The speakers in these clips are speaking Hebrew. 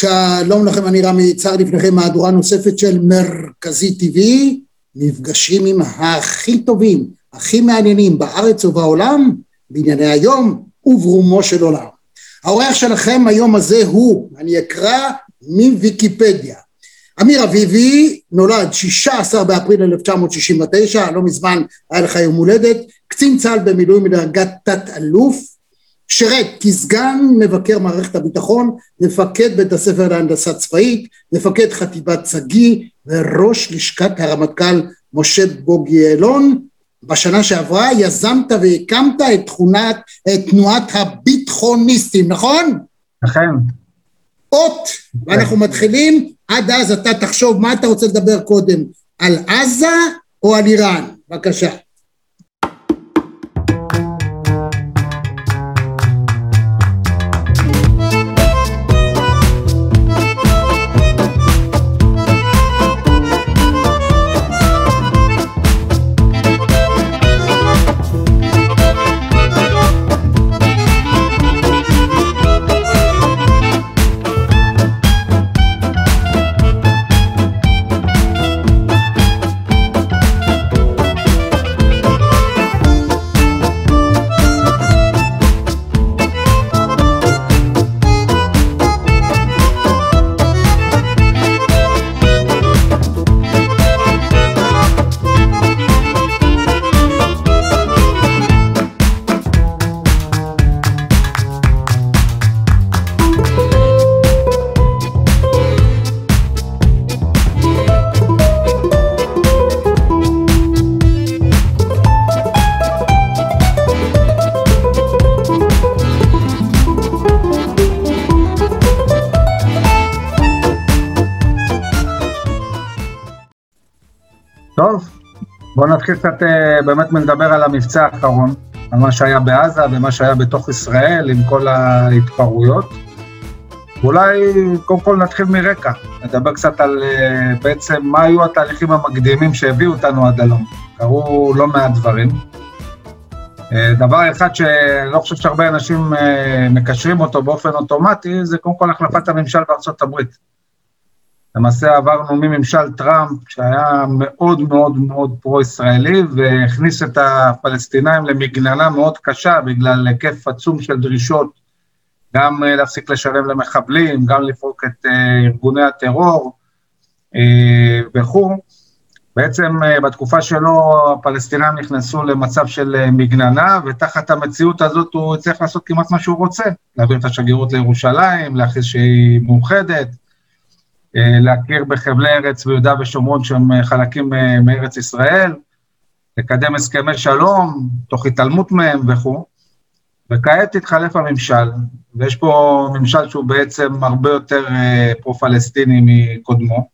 שלום לכם, אני רמי יצהר לפניכם מהדורה נוספת של מרכזי TV, מפגשים עם הכי טובים, הכי מעניינים בארץ ובעולם, בענייני היום וברומו של עולם. האורח שלכם היום הזה הוא, אני אקרא מוויקיפדיה. אמיר אביבי נולד 16 באפריל 1969, לא מזמן היה לך יום הולדת, קצין צה"ל במילואים מדרגת תת-אלוף, שירת כסגן מבקר מערכת הביטחון, מפקד בית הספר להנדסה צבאית, מפקד חטיבת שגיא וראש לשכת הרמטכ"ל משה בוגי יעלון. בשנה שעברה יזמת והקמת את, תכונת, את תנועת הביטחוניסטים, נכון? אכן. אות, ואנחנו מתחילים, עד אז אתה תחשוב מה אתה רוצה לדבר קודם, על עזה או על איראן? בבקשה. בואו נתחיל קצת אה, באמת מלדבר על המבצע האחרון, על מה שהיה בעזה ומה שהיה בתוך ישראל עם כל ההתפרעויות. ואולי קודם כל נתחיל מרקע, נדבר קצת על אה, בעצם מה היו התהליכים המקדימים שהביאו אותנו עד הלום. קרו לא מעט דברים. אה, דבר אחד שאני לא חושב שהרבה אנשים מקשרים אותו באופן אוטומטי, זה קודם כל החלפת הממשל בארצות הברית. למעשה עברנו מממשל טראמפ, שהיה מאוד מאוד מאוד פרו-ישראלי, והכניס את הפלסטינאים למגננה מאוד קשה בגלל היקף עצום של דרישות, גם אה, להפסיק לשלם למחבלים, גם לפרוק את אה, ארגוני הטרור אה, וכו'. בעצם בתקופה שלו הפלסטינאים נכנסו למצב של מגננה, ותחת המציאות הזאת הוא הצליח לעשות כמעט מה שהוא רוצה, להעביר את השגרירות לירושלים, להכריז שהיא מאוחדת, להכיר בחבלי ארץ ביהודה ושומרון שהם אה, חלקים אה, מארץ ישראל, לקדם הסכמי שלום, תוך התעלמות מהם וכו'. וכעת התחלף הממשל, ויש פה ממשל שהוא בעצם הרבה יותר פרו-פלסטיני מקודמו,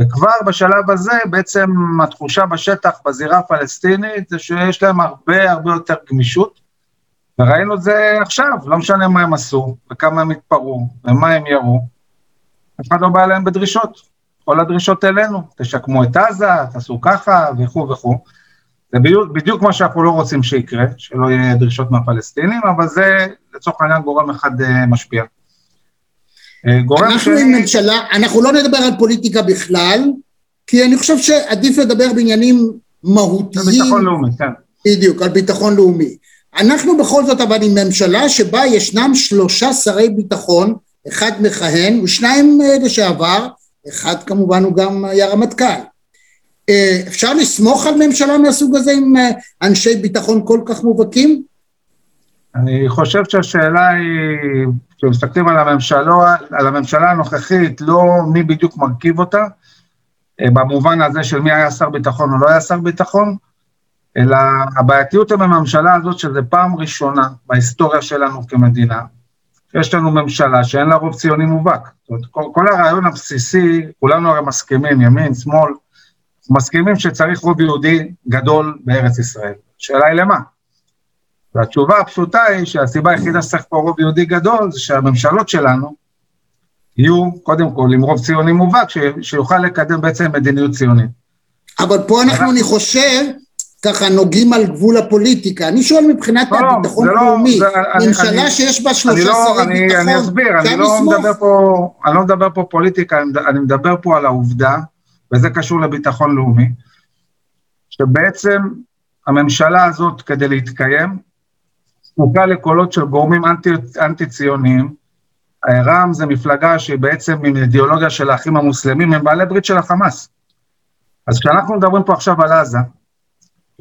וכבר בשלב הזה בעצם התחושה בשטח, בזירה הפלסטינית, זה שיש להם הרבה הרבה יותר גמישות, וראינו את זה עכשיו, לא משנה מה הם עשו, וכמה הם התפרעו, ומה הם ירו, אף אחד לא בא אליהם בדרישות. כל הדרישות אלינו, תשקמו את עזה, תעשו ככה וכו' וכו'. זה בדיוק, בדיוק מה שאנחנו לא רוצים שיקרה, שלא יהיה דרישות מהפלסטינים, אבל זה לצורך העניין גורם אחד uh, משפיע. אה, גורם אנחנו ש... עם ממשלה, אנחנו לא נדבר על פוליטיקה בכלל, כי אני חושב שעדיף לדבר בעניינים מהותיים. על ביטחון לאומי, כן. בדיוק, על ביטחון לאומי. אנחנו בכל זאת אבל עם ממשלה שבה ישנם שלושה שרי ביטחון, אחד מכהן ושניים אה, לשעבר, אחד כמובן הוא גם היה רמטכ"ל. אה, אפשר לסמוך על ממשלה מהסוג הזה עם אה, אנשי ביטחון כל כך מובהקים? אני חושב שהשאלה היא, כשמסתכלים על הממשלה, על הממשלה הנוכחית, לא מי בדיוק מרכיב אותה, במובן הזה של מי היה שר ביטחון או לא היה שר ביטחון, אלא הבעייתיות עם הממשלה הזאת, שזו פעם ראשונה בהיסטוריה שלנו כמדינה, יש לנו ממשלה שאין לה רוב ציוני מובהק. זאת אומרת, כל, כל הרעיון הבסיסי, כולנו הרי מסכימים, ימין, שמאל, מסכימים שצריך רוב יהודי גדול בארץ ישראל. השאלה היא למה? והתשובה הפשוטה היא שהסיבה היחידה שצריך פה רוב יהודי גדול זה שהממשלות שלנו יהיו, קודם כל, עם רוב ציוני מובהק, שיוכל לקדם בעצם מדיניות ציונית. אבל פה אנחנו, אני חושב, ככה נוגעים על גבול הפוליטיקה. אני שואל מבחינת לא, הביטחון זה לא- הלאומי, ממשלה אני- שיש בה שלושה לא, שרי אני, ביטחון, אני אסביר, אני לא לסמוך? מדבר פה, אני לא מדבר פה פוליטיקה, אני אני מדבר פה על העובדה, וזה קשור לביטחון לאומי, שבעצם הממשלה הזאת, כדי להתקיים, זקוקה לקולות של גורמים אנטי, אנטי-ציוניים. רע"מ זה מפלגה שהיא בעצם עם אידיאולוגיה של האחים המוסלמים, הם בעלי ברית של החמאס. אז כשאנחנו מדברים פה עכשיו על עזה,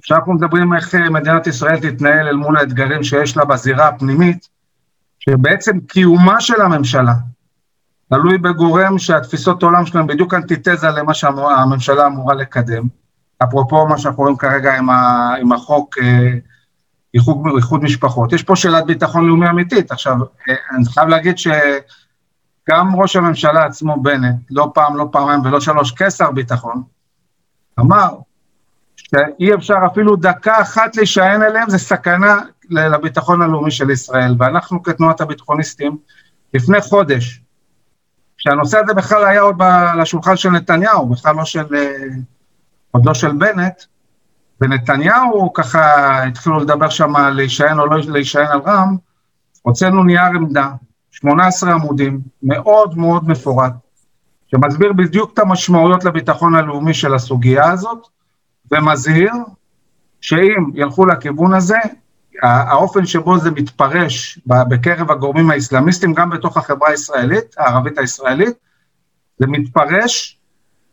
כשאנחנו מדברים איך אה, מדינת ישראל תתנהל אל מול האתגרים שיש לה בזירה הפנימית, שבעצם קיומה של הממשלה תלוי בגורם שהתפיסות עולם שלהם בדיוק אנטיתזה למה שהממשלה אמורה לקדם. אפרופו מה שאנחנו רואים כרגע עם, ה, עם החוק אה, איחוד, איחוד משפחות. יש פה שאלת ביטחון לאומי אמיתית. עכשיו, אה, אני חייב להגיד שגם ראש הממשלה עצמו, בנט, לא פעם, לא פעמיים ולא שלוש, כשר ביטחון, אמר שאי אפשר אפילו דקה אחת להישען אליהם, זה סכנה לביטחון הלאומי של ישראל. ואנחנו כתנועת הביטחוניסטים, לפני חודש, כשהנושא הזה בכלל היה עוד על השולחן של נתניהו, בכלל לא של, אה, עוד לא של בנט, ונתניהו ככה התחילו לדבר שם על להישען או לא להישען על רע"מ, הוצאנו נייר עמדה, 18 עמודים, מאוד מאוד מפורט, שמסביר בדיוק את המשמעויות לביטחון הלאומי של הסוגיה הזאת, ומזהיר שאם ילכו לכיוון הזה, האופן שבו זה מתפרש בקרב הגורמים האסלאמיסטים, גם בתוך החברה הישראלית, הערבית הישראלית, זה מתפרש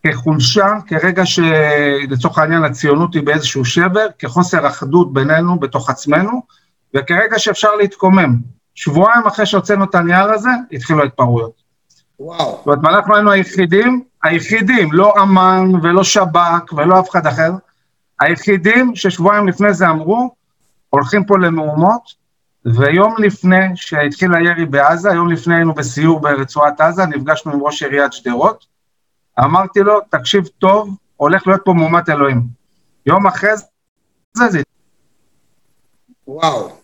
כחולשה, כרגע שלצורך העניין הציונות היא באיזשהו שבר, כחוסר אחדות בינינו, בתוך עצמנו, וכרגע שאפשר להתקומם. שבועיים אחרי שהוצאנו את הנייר הזה, התחילו ההתפרעויות. וואו. זאת אומרת, אנחנו היינו היחידים, היחידים, לא אמ"ן ולא שב"כ ולא אף אחד אחר, היחידים ששבועיים לפני זה אמרו, הולכים פה למהומות, ויום לפני שהתחיל הירי בעזה, יום לפני היינו בסיור ברצועת עזה, נפגשנו עם ראש עיריית שדרות, אמרתי לו, תקשיב טוב, הולך להיות פה מהומת אלוהים. יום אחרי זה, זה... וואו,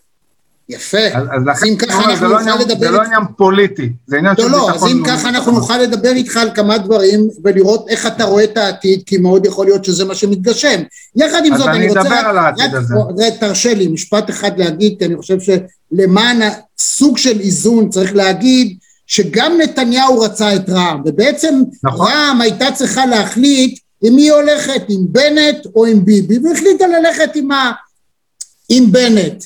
יפה. אז, אז אז אם ככה אנחנו לא נוכל עניין- לדבר... זה לא עניין פוליטי, זה עניין לא, של לא, ביטחון אז אם לאומי. ככה אנחנו נוכל לדבר איתך על כמה דברים ולראות איך אתה רואה את העתיד, כי מאוד יכול להיות שזה מה שמתגשם. יחד עם אז זאת, אני אני רוצה... אדבר רק- על העתיד הזה. זה, תרשה לי, משפט אחד להגיד, כי אני חושב שלמען הסוג של איזון צריך להגיד שגם נתניהו רצה את רע"מ, ובעצם נכון. רע"מ הייתה צריכה להחליט אם היא הולכת עם בנט או עם ביבי, והחליטה ללכת עם, ה... עם בנט,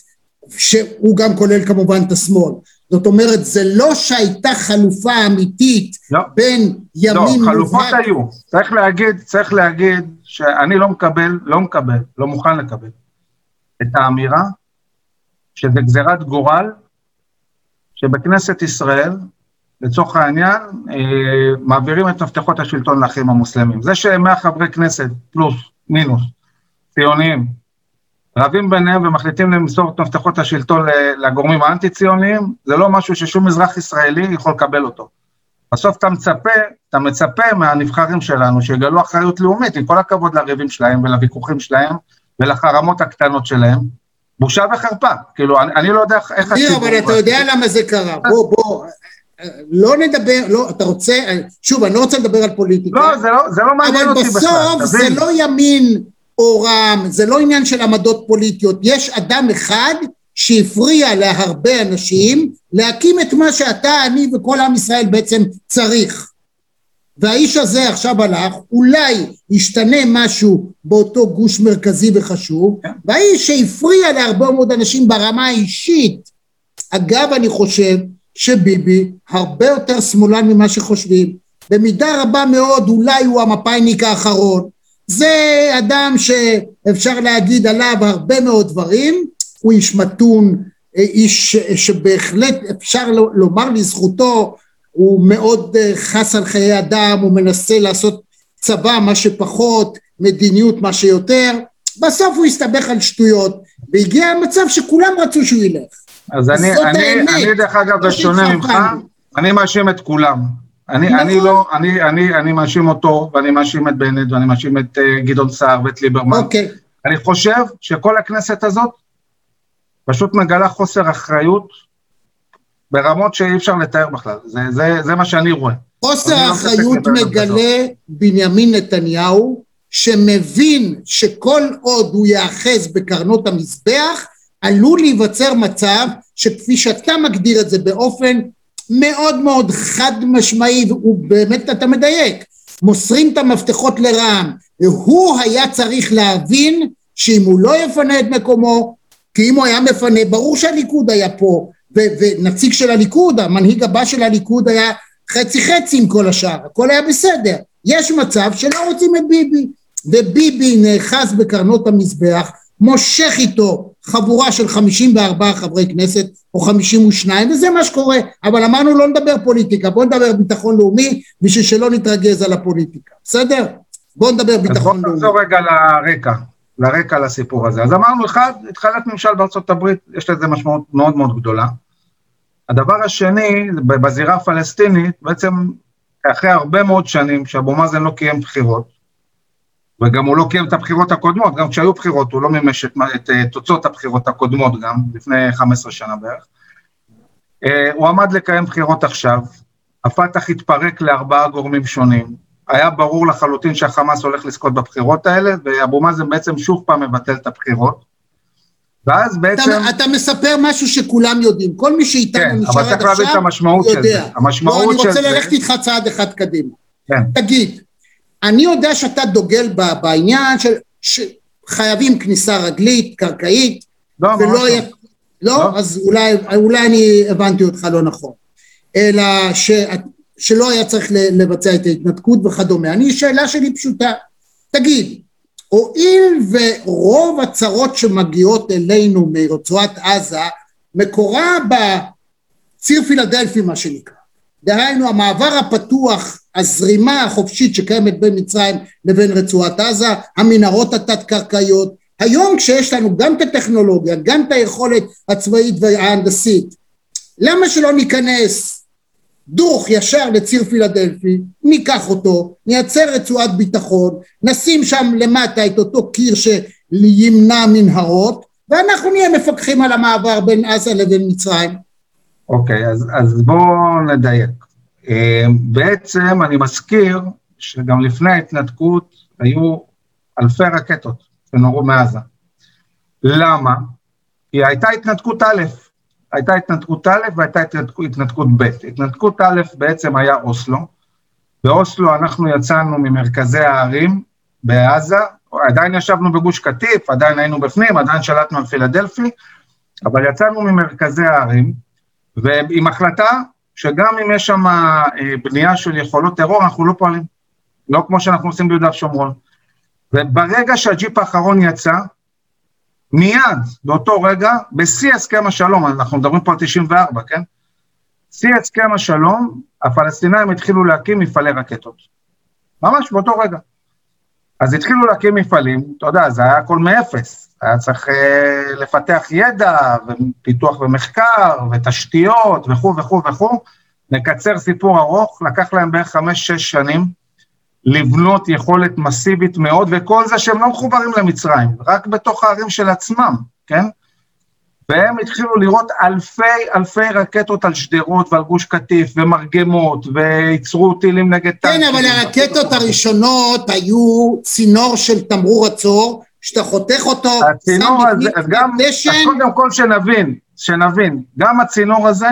שהוא גם כולל כמובן את השמאל. זאת אומרת, זה לא שהייתה חלופה אמיתית לא. בין לא, ימין חלופות מובהק- היו. צריך להגיד, צריך להגיד שאני לא מקבל, לא מקבל, לא מוכן לקבל את האמירה שזה גזירת גורל שבכנסת ישראל, לצורך העניין, אה, מעבירים את מפתחות השלטון לאחים המוסלמים. זה שמאה חברי כנסת, פלוס, מינוס, ציוניים, רבים ביניהם ומחליטים למסור את מפתחות השלטון לגורמים האנטי-ציוניים, זה לא משהו ששום אזרח ישראלי יכול לקבל אותו. בסוף אתה מצפה, אתה מצפה מהנבחרים שלנו שיגלו אחריות לאומית, עם כל הכבוד לריבים שלהם ולוויכוחים שלהם ולחרמות הקטנות שלהם. בושה וחרפה. כאילו, אני, אני לא יודע איך ניר, אבל אתה יודע למה זה קרה. בוא, בוא, לא נדבר, לא, אתה רוצה, שוב, אני לא רוצה לדבר על פוליטיקה. לא, זה לא, זה לא מעניין אבל אותי בכלל, בסוף זה. לא ימין או רע"מ, זה לא עניין של עמדות פוליטיות. יש אדם אחד שהפריע להרבה אנשים להקים את מה שאתה, אני וכל עם ישראל בעצם צריך. והאיש הזה עכשיו הלך, אולי ישתנה משהו באותו גוש מרכזי וחשוב, כן. והאיש שהפריע להרבה מאוד אנשים ברמה האישית, אגב, אני חושב שביבי הרבה יותר שמאלן ממה שחושבים. במידה רבה מאוד אולי הוא המפאיניק האחרון. זה אדם שאפשר להגיד עליו הרבה מאוד דברים, הוא איש מתון, איש שבהחלט אפשר לומר לזכותו, הוא מאוד אה, חס על חיי אדם, הוא מנסה לעשות צבא מה שפחות, מדיניות מה שיותר, בסוף הוא הסתבך על שטויות, והגיע המצב שכולם רצו שהוא ילך. אז אני, אני, האמת. אני דרך אגב, בשונה ממך. אני מאשים את כולם. אני, נכון. אני לא, אני, אני, אני מאשים אותו, ואני מאשים את בנט, ואני מאשים את uh, גדעון סער ואת ליברמן. אוקיי, אני חושב שכל הכנסת הזאת פשוט מגלה חוסר אחריות ברמות שאי אפשר לתאר בכלל. זה, זה, זה מה שאני רואה. חוסר לא מתעסק בדבר מגלה בנימין נתניהו שמבין שכל עוד הוא ייאחז בקרנות המזבח, עלול להיווצר מצב שכפי שאתה מגדיר את זה באופן מאוד מאוד חד משמעי, ובאמת אתה מדייק, מוסרים את המפתחות לרע"מ, והוא היה צריך להבין שאם הוא לא יפנה את מקומו, כי אם הוא היה מפנה, ברור שהליכוד היה פה, ו- ונציג של הליכוד, המנהיג הבא של הליכוד היה חצי חצי עם כל השאר, הכל היה בסדר. יש מצב שלא רוצים את ביבי, וביבי נאחז בקרנות המזבח, מושך איתו חבורה של 54 חברי כנסת או 52 וזה מה שקורה אבל אמרנו לא נדבר פוליטיקה בוא נדבר ביטחון לאומי בשביל שלא נתרגז על הפוליטיקה בסדר? בוא נדבר ביטחון לאומי. אז בוא נחזור רגע לרקע לרקע לסיפור הזה אז אמרנו אחד התחלת ממשל בארצות הברית יש לזה משמעות מאוד מאוד גדולה הדבר השני בזירה הפלסטינית בעצם אחרי הרבה מאוד שנים שאבו מאזן לא קיים בחירות וגם הוא לא קיים את הבחירות הקודמות, גם כשהיו בחירות הוא לא מימש את, את, את תוצאות הבחירות הקודמות גם, לפני 15 שנה בערך. Uh, הוא עמד לקיים בחירות עכשיו, הפת"ח התפרק לארבעה גורמים שונים, היה ברור לחלוטין שהחמאס הולך לזכות בבחירות האלה, ואבו מאזן בעצם שוב פעם מבטל את הבחירות. ואז בעצם... אתה, אתה מספר משהו שכולם יודעים, כל מי שאיתנו כן, נשאר עד עכשיו, יודע. המשמעות של זה. אני רוצה ללכת איתך צעד אחד קדימה. כן. תגיד, אני יודע שאתה דוגל בעניין של שחייבים כניסה רגלית, קרקעית, לא, ולא היה... לא? לא? אז אולי, אולי אני הבנתי אותך לא נכון. אלא ש, שלא היה צריך לבצע את ההתנתקות וכדומה. אני, שאלה שלי פשוטה. תגיד, הואיל ורוב הצרות שמגיעות אלינו מרצועת עזה מקורה בציר פילדלפי מה שנקרא. דהיינו המעבר הפתוח הזרימה החופשית שקיימת בין מצרים לבין רצועת עזה, המנהרות התת-קרקעיות. היום כשיש לנו גם את הטכנולוגיה, גם את היכולת הצבאית וההנדסית, למה שלא ניכנס דוך ישר לציר פילדלפי, ניקח אותו, נייצר רצועת ביטחון, נשים שם למטה את אותו קיר שימנע מנהרות, ואנחנו נהיה מפקחים על המעבר בין עזה לבין מצרים. אוקיי, אז, אז בואו נדייק. אמ, בעצם אני מזכיר שגם לפני ההתנתקות היו אלפי רקטות שנורו מעזה. למה? כי הייתה התנתקות א', הייתה התנתקות א' והייתה התנתקות ב'. התנתקות א' בעצם היה אוסלו, באוסלו אנחנו יצאנו ממרכזי הערים בעזה, עדיין ישבנו בגוש קטיף, עדיין היינו בפנים, עדיין שלטנו על פילדלפי, אבל יצאנו ממרכזי הערים, ועם החלטה שגם אם יש שם אה, בנייה של יכולות טרור, אנחנו לא פועלים. לא כמו שאנחנו עושים ביהודה ושומרון. וברגע שהג'יפ האחרון יצא, מיד, באותו רגע, בשיא הסכם השלום, אנחנו מדברים פה על 94, כן? שיא הסכם השלום, הפלסטינאים התחילו להקים מפעלי רקטות. ממש באותו רגע. אז התחילו להקים מפעלים, אתה יודע, זה היה הכל מאפס. היה צריך uh, לפתח ידע, ופיתוח ומחקר, ותשתיות, וכו' וכו' וכו'. נקצר סיפור ארוך, לקח להם בערך חמש-שש שנים לבנות יכולת מסיבית מאוד, וכל זה שהם לא מחוברים למצרים, רק בתוך הערים של עצמם, כן? והם התחילו לראות אלפי אלפי רקטות על שדרות ועל גוש קטיף ומרגמות וייצרו טילים נגד כן, טנקים. כן, אבל הרקטות הראשונות היו צינור של תמרור עצור, שאתה חותך אותו, הצינור הזה, אז גם, אז קודם כל שנבין, שנבין, גם הצינור הזה,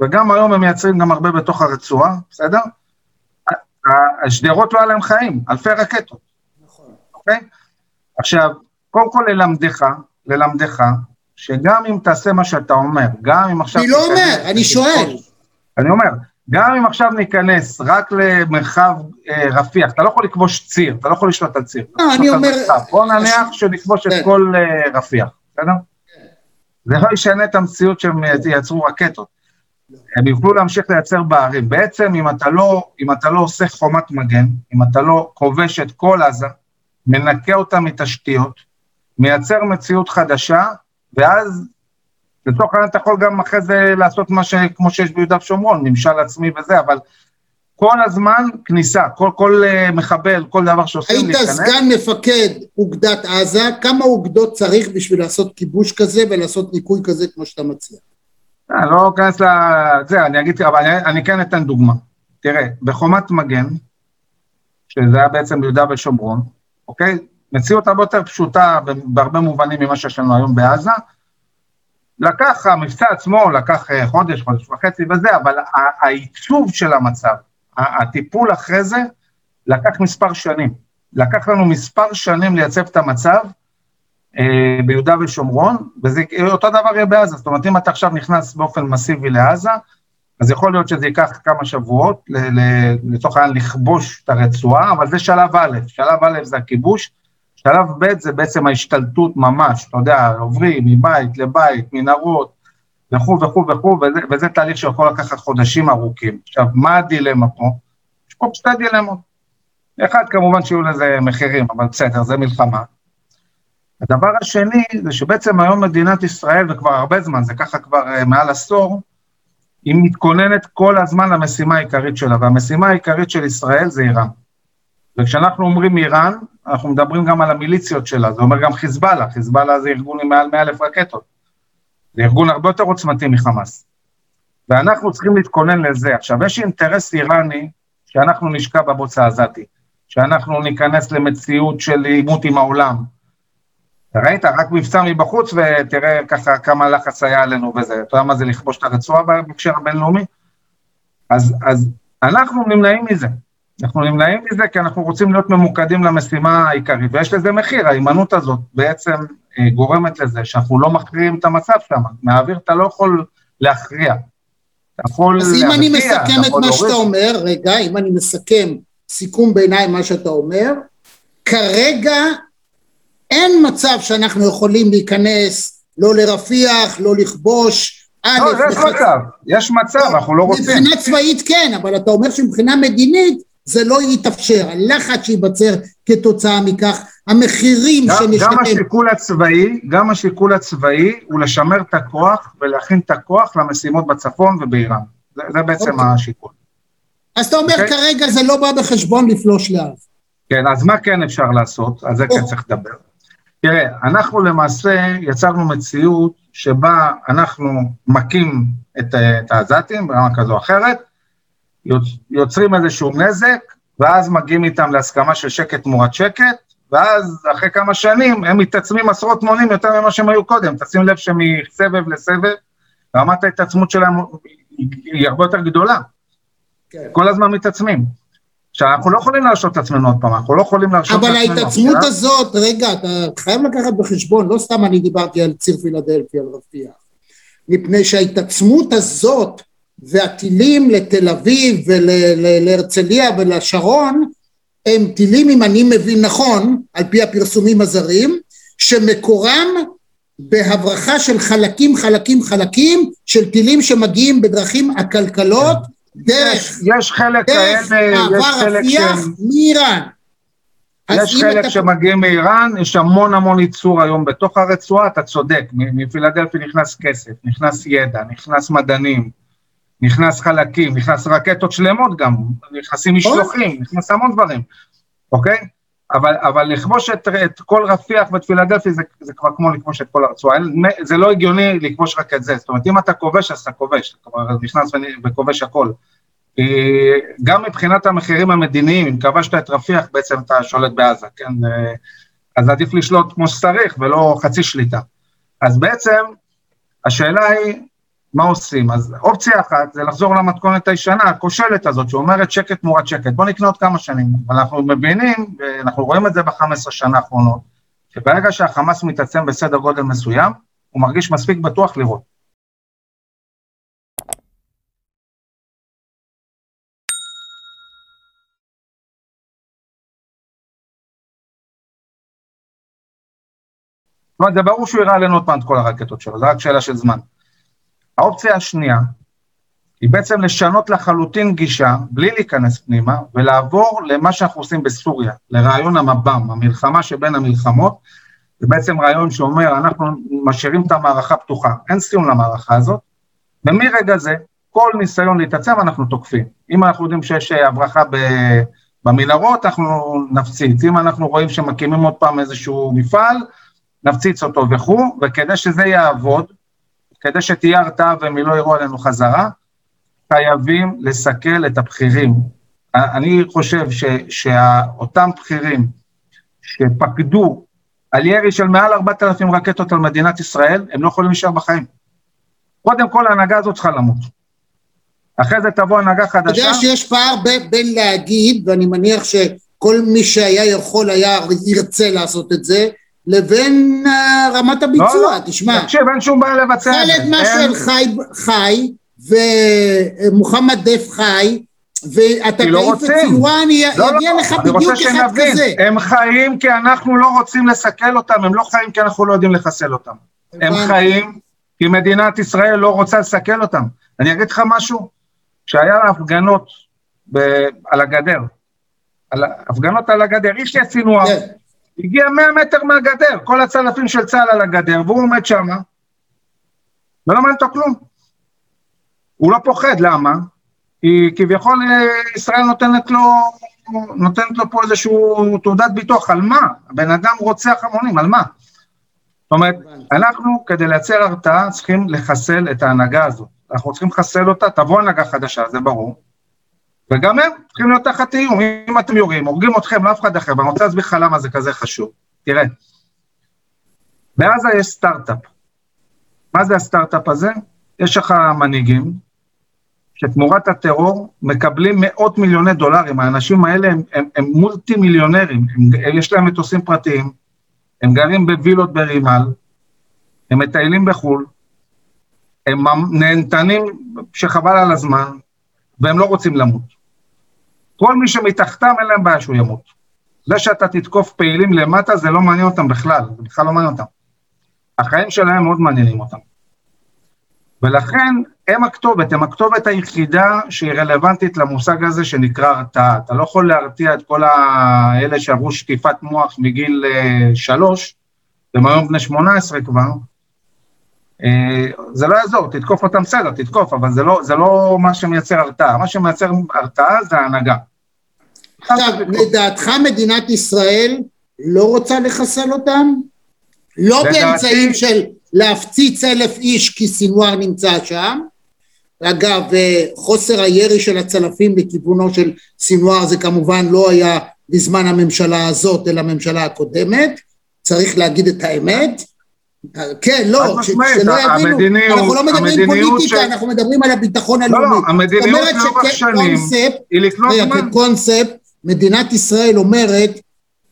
וגם היום הם מייצרים גם הרבה בתוך הרצועה, בסדר? השדרות לא היה להם חיים, אלפי רקטות. נכון. אוקיי? עכשיו, קודם כל ללמדך, ללמדך, שגם אם תעשה מה שאתה אומר, גם אם עכשיו... אני לא אומר, אני שואל. אני אומר, גם אם עכשיו ניכנס רק למרחב אה, רפיח, אתה לא יכול לכבוש ציר, אתה לא יכול לשלוט על ציר. לא, אני אומר... בוא נניח שנכבוש את כן. כל אה, רפיח, בסדר? זה לא ישנה את המציאות שהם ייצרו רקטות. הם יוכלו להמשיך לייצר בערים. בעצם אם אתה לא, אם אתה לא עושה חומת מגן, אם אתה לא כובש את כל עזה, מנקה אותה מתשתיות, מייצר מציאות חדשה, ואז לצורך העניין אתה יכול גם אחרי זה לעשות מה ש... כמו שיש ביהודה ושומרון, ממשל עצמי וזה, אבל כל הזמן כניסה, כל, כל uh, מחבל, כל דבר שעושים להיכנס. היית סגן מפקד אוגדת עזה, כמה אוגדות צריך בשביל לעשות כיבוש כזה ולעשות ניקוי כזה כמו שאתה מציע? אני לא אכנס לזה, אני אגיד, אבל אני, אני כן אתן דוגמה. תראה, בחומת מגן, שזה היה בעצם ביהודה ושומרון, אוקיי? מציאות הרבה יותר פשוטה בהרבה מובנים ממה שיש לנו היום בעזה. לקח, המבצע עצמו לקח אה, חודש, חודש וחצי וזה, אבל העיצוב של המצב, הטיפול אחרי זה, לקח מספר שנים. לקח לנו מספר שנים לייצב את המצב אה, ביהודה ושומרון, וזה אותו דבר יהיה בעזה. זאת אומרת, אם אתה עכשיו נכנס באופן מסיבי לעזה, אז יכול להיות שזה ייקח כמה שבועות, לצורך העניין לכבוש את הרצועה, אבל זה שלב א', שלב א' זה הכיבוש, שלב ב' זה בעצם ההשתלטות ממש, אתה יודע, עוברים מבית לבית, מנהרות, וכו' וכו' וכו', וזה, וזה תהליך שיכול לקחת חודשים ארוכים. עכשיו, מה הדילמה פה? יש פה שתי דילמות. אחד, כמובן שיהיו לזה מחירים, אבל בסדר, זה מלחמה. הדבר השני זה שבעצם היום מדינת ישראל, וכבר הרבה זמן, זה ככה כבר uh, מעל עשור, היא מתכוננת כל הזמן למשימה העיקרית שלה, והמשימה העיקרית של ישראל זה איראן. וכשאנחנו אומרים איראן, אנחנו מדברים גם על המיליציות שלה, זה אומר גם חיזבאללה, חיזבאללה זה ארגון עם מעל 100 אלף רקטות. זה ארגון הרבה יותר עוצמתי מחמאס. ואנחנו צריכים להתכונן לזה. עכשיו, יש אינטרס איראני שאנחנו נשקע בבוץ העזתי, שאנחנו ניכנס למציאות של עימות עם העולם. ראית? רק מבצע מבחוץ ותראה ככה כמה לחץ היה עלינו וזה. אתה יודע מה זה לכבוש את הרצועה בהקשר הבינלאומי? אז, אז אנחנו נמנעים מזה. אנחנו נמנעים מזה כי אנחנו רוצים להיות ממוקדים למשימה העיקרית, ויש לזה מחיר, ההימנעות הזאת בעצם אה, גורמת לזה שאנחנו לא מכריעים את המצב שם, מהאוויר אתה לא יכול להכריע. אתה יכול אז אם אני מסכם את מה שאתה אומר, רגע, אם אני מסכם סיכום ביניים מה שאתה אומר, כרגע אין מצב שאנחנו יכולים להיכנס לא לרפיח, לא לכבוש, לא, יש מצב, יש מצב, אנחנו לא רוצים. מבחינה צבאית כן, אבל אתה אומר שמבחינה מדינית זה לא יתאפשר, הלחץ שייווצר כתוצאה מכך, המחירים שנשלם... גם השיקול הצבאי, גם השיקול הצבאי הוא לשמר את הכוח ולהכין את הכוח למשימות בצפון ובאיראן. זה, זה בעצם אוקיי. השיקול. אז אתה אומר אוקיי? כרגע זה לא בא בחשבון לפלוש לעזה. כן, אז מה כן אפשר לעשות? על זה כן צריך לדבר. תראה, אנחנו למעשה יצרנו מציאות שבה אנחנו מכים את, את העזתים ברמה כזו או אחרת, יוצרים איזשהו נזק, ואז מגיעים איתם להסכמה של שקט תמורת שקט, ואז אחרי כמה שנים הם מתעצמים עשרות מונים יותר ממה שהם היו קודם. תשים לב שמסבב לסבב, רמת ההתעצמות שלהם היא הרבה יותר גדולה. כן. כל הזמן מתעצמים. עכשיו, אנחנו לא יכולים להרשות את עצמנו עוד פעם, אנחנו לא יכולים להרשות את עצמנו אבל ההתעצמות הזאת, רגע, אתה חייב לקחת בחשבון, לא סתם אני דיברתי על ציר פילדלפי, על רפיח, מפני שההתעצמות הזאת והטילים לתל אביב ולהרצליה ולשרון הם טילים, אם אני מבין נכון, על פי הפרסומים הזרים, שמקורם בהברחה של חלקים חלקים חלקים של טילים שמגיעים בדרכים עקלקלות דרך, יש, יש חלק דרך כאלה, חלק רפיח מאיראן. יש חלק אתה... שמגיעים מאיראן, יש המון המון ייצור היום בתוך הרצועה, אתה צודק, מפילדלפי נכנס כסף, נכנס ידע, נכנס מדענים, נכנס חלקים, נכנס רקטות שלמות גם, נכנסים משלוחים, נכנס המון דברים, אוקיי? אבל, אבל לכבוש את, את כל רפיח ואת פילדלפי זה, זה כבר כמו לכבוש את כל הרצועה, זה לא הגיוני לכבוש רק את זה, זאת אומרת אם אתה כובש אז אתה כובש, כלומר נכנס וכובש הכל. גם מבחינת המחירים המדיניים, אם כבשת את רפיח בעצם אתה שולט בעזה, כן? אז עדיף לשלוט כמו שצריך ולא חצי שליטה. אז בעצם השאלה היא מה עושים? אז אופציה אחת זה לחזור למתכונת הישנה, הכושלת הזאת, שאומרת שקט תמורת שקט, בוא נקנה עוד כמה שנים. אנחנו מבינים, ואנחנו רואים את זה ב-15 שנה האחרונות, שברגע שהחמאס מתעצם בסדר גודל מסוים, הוא מרגיש מספיק בטוח לראות. זאת אומרת, זה ברור שהוא יראה עלינו עוד פעם את כל הרקטות שלו, זה רק שאלה של זמן. האופציה השנייה היא בעצם לשנות לחלוטין גישה, בלי להיכנס פנימה, ולעבור למה שאנחנו עושים בסוריה, לרעיון המב"ם, המלחמה שבין המלחמות, זה בעצם רעיון שאומר, אנחנו משאירים את המערכה פתוחה, אין סיום למערכה הזאת, ומרגע זה, כל ניסיון להתעצם אנחנו תוקפים. אם אנחנו יודעים שיש הברחה ב... במנהרות, אנחנו נפציץ. אם אנחנו רואים שמקימים עוד פעם איזשהו מפעל, נפציץ אותו וכו', וכדי שזה יעבוד, כדי שתהיה הרתעה והם לא יראו עלינו חזרה, חייבים לסכל את הבכירים. אני חושב שאותם בכירים שפקדו על ירי של מעל 4,000 רקטות על מדינת ישראל, הם לא יכולים להישאר בחיים. קודם כל ההנהגה הזאת צריכה למות. אחרי זה תבוא הנהגה חדשה. אתה יודע שיש פער בין להגיד, ואני מניח שכל מי שהיה יכול היה ירצה לעשות את זה, לבין uh, רמת הביצוע, לא, לא. תשמע. תקשיב, אין שום בעיה לבצע את זה. חאלד משעל חי, חי, ומוחמד דף חי, ואתה לא תעיף את סילואן, לא, יגיע לא, לך בדיוק אחד כזה. הם חיים כי אנחנו לא רוצים לסכל אותם, הם לא חיים כי אנחנו לא יודעים לחסל אותם. הם חיים כי מדינת ישראל לא רוצה לסכל אותם. אני אגיד לך משהו, כשהיה הפגנות ב- על הגדר, על, הפגנות על הגדר, איש יסינואר, כן. הגיע 100 מטר מהגדר, כל הצלפים של צה"ל על הגדר, והוא עומד שם, ולא מעניין אותו כלום. הוא לא פוחד, למה? כי כביכול אה, ישראל נותנת לו, נותנת לו פה איזשהו תעודת ביטוח, על מה? הבן אדם רוצח המונים, על מה? זאת אומרת, אנחנו, כדי לייצר הרתעה, צריכים לחסל את ההנהגה הזאת. אנחנו צריכים לחסל אותה, תבוא הנהגה חדשה, זה ברור. וגם הם צריכים להיות תחת איום. אם אתם יורים, הורגים אתכם, לא אף אחד אחר. ואני רוצה להסביר לך למה זה כזה חשוב. תראה, בעזה יש סטארט-אפ. מה זה הסטארט-אפ הזה? יש לך מנהיגים שתמורת הטרור מקבלים מאות מיליוני דולרים. האנשים האלה הם, הם, הם מולטי מיליונרים, הם, יש להם מטוסים פרטיים, הם גרים בווילות ברימל, הם מטיילים בחו"ל, הם נהנתנים שחבל על הזמן, והם לא רוצים למות. כל מי שמתחתם אין להם בעיה שהוא ימות. זה שאתה תתקוף פעילים למטה זה לא מעניין אותם בכלל, זה בכלל לא מעניין אותם. החיים שלהם מאוד מעניינים אותם. ולכן הם הכתובת, הם הכתובת היחידה שהיא רלוונטית למושג הזה שנקרא הרתעה. אתה לא יכול להרתיע את כל האלה שעברו שטיפת מוח מגיל uh, שלוש, והם היום בני שמונה עשרה כבר, זה לא יעזור, תתקוף אותם בסדר, תתקוף, אבל זה לא, זה לא מה שמייצר הרתעה, מה שמייצר הרתעה זה ההנהגה. עכשיו, לדעתך מדינת ישראל לא רוצה לחסל אותם? לא באמצעים של להפציץ אלף איש כי סינואר נמצא שם. אגב, חוסר הירי של הצלפים לכיוונו של סינואר זה כמובן לא היה בזמן הממשלה הזאת, אלא הממשלה הקודמת. צריך להגיד את האמת. כן, לא, שלא יבינו, אנחנו לא מדברים פוליטיקה, אנחנו מדברים על הביטחון הלאומי. לא, לא, המדיניות לאורך שנים היא לקנות זמן. כקונספט, מדינת ישראל אומרת,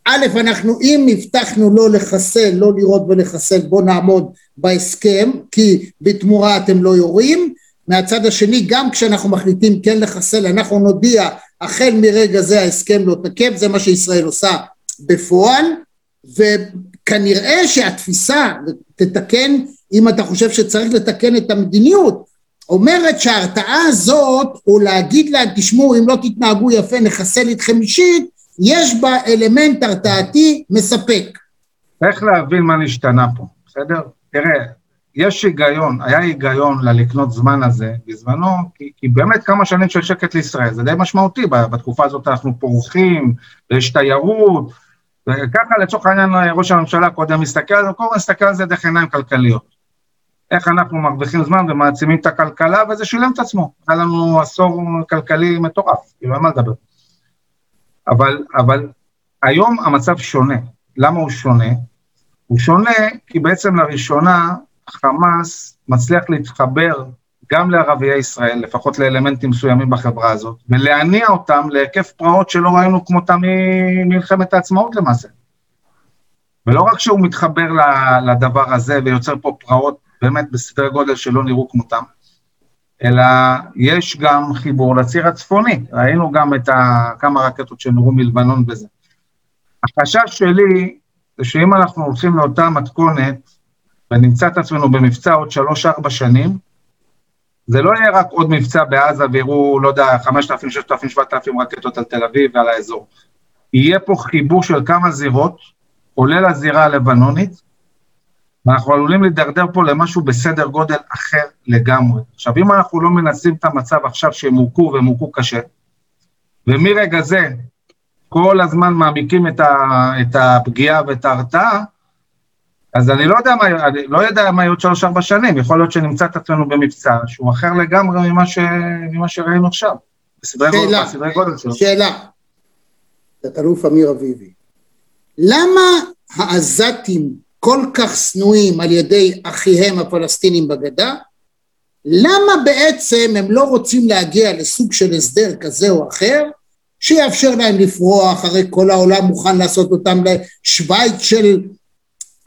א', אנחנו אם הבטחנו לא לחסל, לא לראות ולחסל, בוא נעמוד בהסכם, כי בתמורה אתם לא יורים. מהצד השני, גם כשאנחנו מחליטים כן לחסל, אנחנו נודיע, החל מרגע זה ההסכם לא תקף, זה מה שישראל עושה בפועל, וכנראה שהתפיסה, תתקן אם אתה חושב שצריך לתקן את המדיניות, אומרת שההרתעה הזאת, או להגיד להם, תשמעו, אם לא תתנהגו יפה, נחסל אתכם אישית, יש בה אלמנט הרתעתי מספק. איך להבין מה נשתנה פה, בסדר? תראה, יש היגיון, היה היגיון ללקנות זמן הזה בזמנו, כי, כי באמת כמה שנים של שקט לישראל, זה די משמעותי, בתקופה הזאת אנחנו פורחים, יש תיירות, וככה לצורך העניין ראש הממשלה קודם מסתכל על זה, קודם מסתכל על זה דרך עיניים כלכליות. איך אנחנו מרוויחים זמן ומעצימים את הכלכלה, וזה שילם את עצמו. היה לנו עשור כלכלי מטורף, כאילו, אין מה לדבר. אבל, אבל היום המצב שונה. למה הוא שונה? הוא שונה כי בעצם לראשונה חמאס מצליח להתחבר גם לערביי ישראל, לפחות לאלמנטים מסוימים בחברה הזאת, ולהניע אותם להיקף פרעות שלא ראינו כמותם ממלחמת העצמאות למעשה. ולא רק שהוא מתחבר לדבר הזה ויוצר פה פרעות באמת בסדרי גודל שלא נראו כמותם, אלא יש גם חיבור לציר הצפוני, ראינו גם את ה, כמה רקטות שנורו מלבנון בזה. החשש שלי זה שאם אנחנו הולכים לאותה מתכונת ונמצא את עצמנו במבצע עוד שלוש-ארבע שנים, זה לא יהיה רק עוד מבצע בעזה ויראו, לא יודע, 5,000, 6,000, 7,000 רקטות על תל אביב ועל האזור. יהיה פה חיבור של כמה זירות, כולל הזירה הלבנונית, ואנחנו עלולים להידרדר פה למשהו בסדר גודל אחר לגמרי. עכשיו, אם אנחנו לא מנסים את המצב עכשיו שהם הוכו והם הוכו קשה, ומרגע זה כל הזמן מעמיקים את, ה, את הפגיעה ואת ההרתעה, אז אני לא יודע מה, אני לא יודע מה יהיו עוד שלוש-ארבע שנים, יכול להיות שנמצא את עצמנו במבצע שהוא אחר לגמרי ממה, ש, ממה שראינו עכשיו, בסדרי שאלה, גודל שלו. שאלה, תת-אלוף אמיר אביבי, למה העזתים כל כך שנואים על ידי אחיהם הפלסטינים בגדה? למה בעצם הם לא רוצים להגיע לסוג של הסדר כזה או אחר שיאפשר להם לפרוח, הרי כל העולם מוכן לעשות אותם לשוויץ של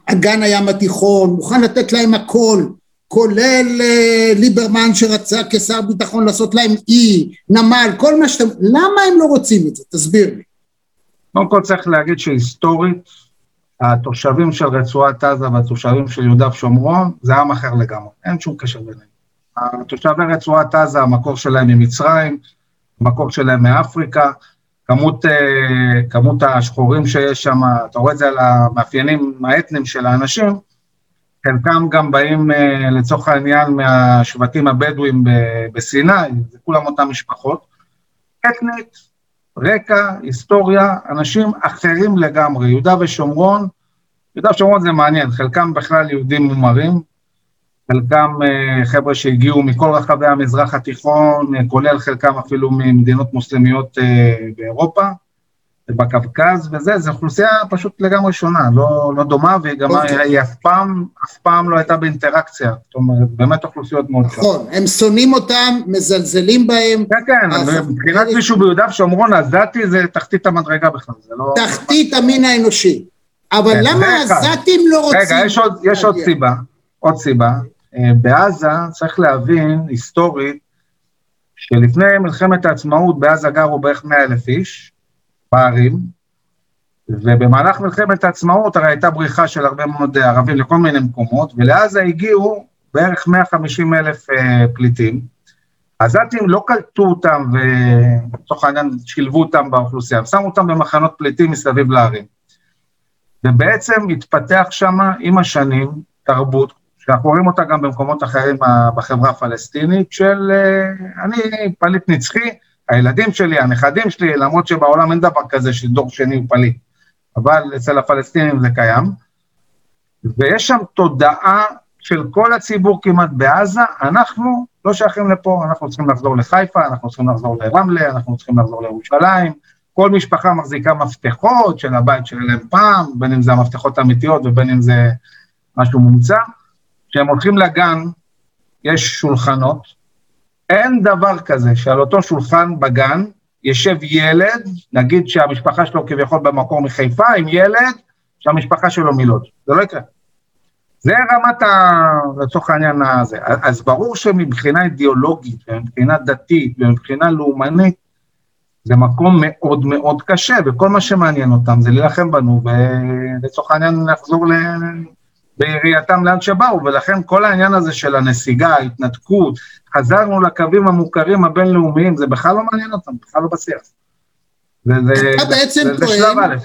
אגן הים התיכון, מוכן לתת להם הכל, כולל uh, ליברמן שרצה כשר ביטחון לעשות להם אי, נמל, כל מה שאתם, למה הם לא רוצים את זה? תסביר לי. קודם כל צריך להגיד שהיסטורית, התושבים של רצועת עזה והתושבים של יהודה ושומרון זה עם אחר לגמרי, אין שום קשר ביניהם. התושבי רצועת עזה, המקור שלהם ממצרים, המקור שלהם מאפריקה, כמות, אה, כמות השחורים שיש שם, אתה רואה את זה על המאפיינים האתניים של האנשים, חלקם גם באים אה, לצורך העניין מהשבטים הבדואים בסיני, זה כולם אותן משפחות. אתנית, רקע, היסטוריה, אנשים אחרים לגמרי. יהודה ושומרון, יהודה ושומרון זה מעניין, חלקם בכלל יהודים מומרים, חלקם אה, חבר'ה שהגיעו מכל רחבי המזרח התיכון, אה, כולל חלקם אפילו ממדינות מוסלמיות אה, באירופה, בקווקז וזה, זו אוכלוסייה פשוט לגמרי שונה, לא, לא דומה, והיא גם okay. אוקיי. היא אף פעם, אף פעם לא הייתה באינטראקציה, זאת אומרת, באמת אוכלוסיות מאוד שונות. נכון, הם שונאים אותם, מזלזלים בהם. כן, כן, מבחינת מישהו ביהודה ושומרון, עזתי זה תחתית המדרגה בכלל, זה לא... תחתית המין האנושי. אבל כן, למה העזתים לא רוצים... רגע, יש עוד, יש עוד סיבה, עוד סיבה. אה, בעזה צריך להבין, היסטורית, שלפני מלחמת העצמאות בעזה גרו בערך 100 אלף איש, בערים, ובמהלך מלחמת העצמאות הרי הייתה בריחה של הרבה מאוד ערבים לכל מיני מקומות, ולעזה הגיעו בערך 150 אלף אה, פליטים. העזתים לא קלטו אותם ולצורך העניין שילבו אותם באוכלוסייה, הם שמו אותם במחנות פליטים מסביב לערים. ובעצם התפתח שם עם השנים תרבות, שאנחנו רואים אותה גם במקומות אחרים בחברה הפלסטינית, של אה, אני פליט נצחי, הילדים שלי, הנכדים שלי, למרות שבעולם אין דבר כזה שדור שני הוא פליט, אבל אצל הפלסטינים זה קיים. ויש שם תודעה של כל הציבור כמעט בעזה, אנחנו לא שייכים לפה, אנחנו צריכים לחזור לחיפה, אנחנו צריכים לחזור לרמלה, אנחנו צריכים לחזור לירושלים. כל משפחה מחזיקה מפתחות של הבית שלהם פעם, בין אם זה המפתחות האמיתיות ובין אם זה משהו מומצא. כשהם הולכים לגן, יש שולחנות, אין דבר כזה שעל אותו שולחן בגן יושב ילד, נגיד שהמשפחה שלו כביכול במקור מחיפה, עם ילד שהמשפחה שלו מלוד. זה לא יקרה. זה רמת ה... לצורך העניין הזה. אז ברור שמבחינה אידיאולוגית, ומבחינה דתית, ומבחינה לאומנית, זה מקום מאוד מאוד קשה, וכל מה שמעניין אותם זה להילחם בנו, ולצורך העניין לחזור ל... ביריאתם לאן שבאו, ולכן כל העניין הזה של הנסיגה, ההתנתקות, חזרנו לקווים המוכרים הבינלאומיים, זה בכלל לא מעניין אותם, בכלל לא בשיח. אתה בעצם טוען,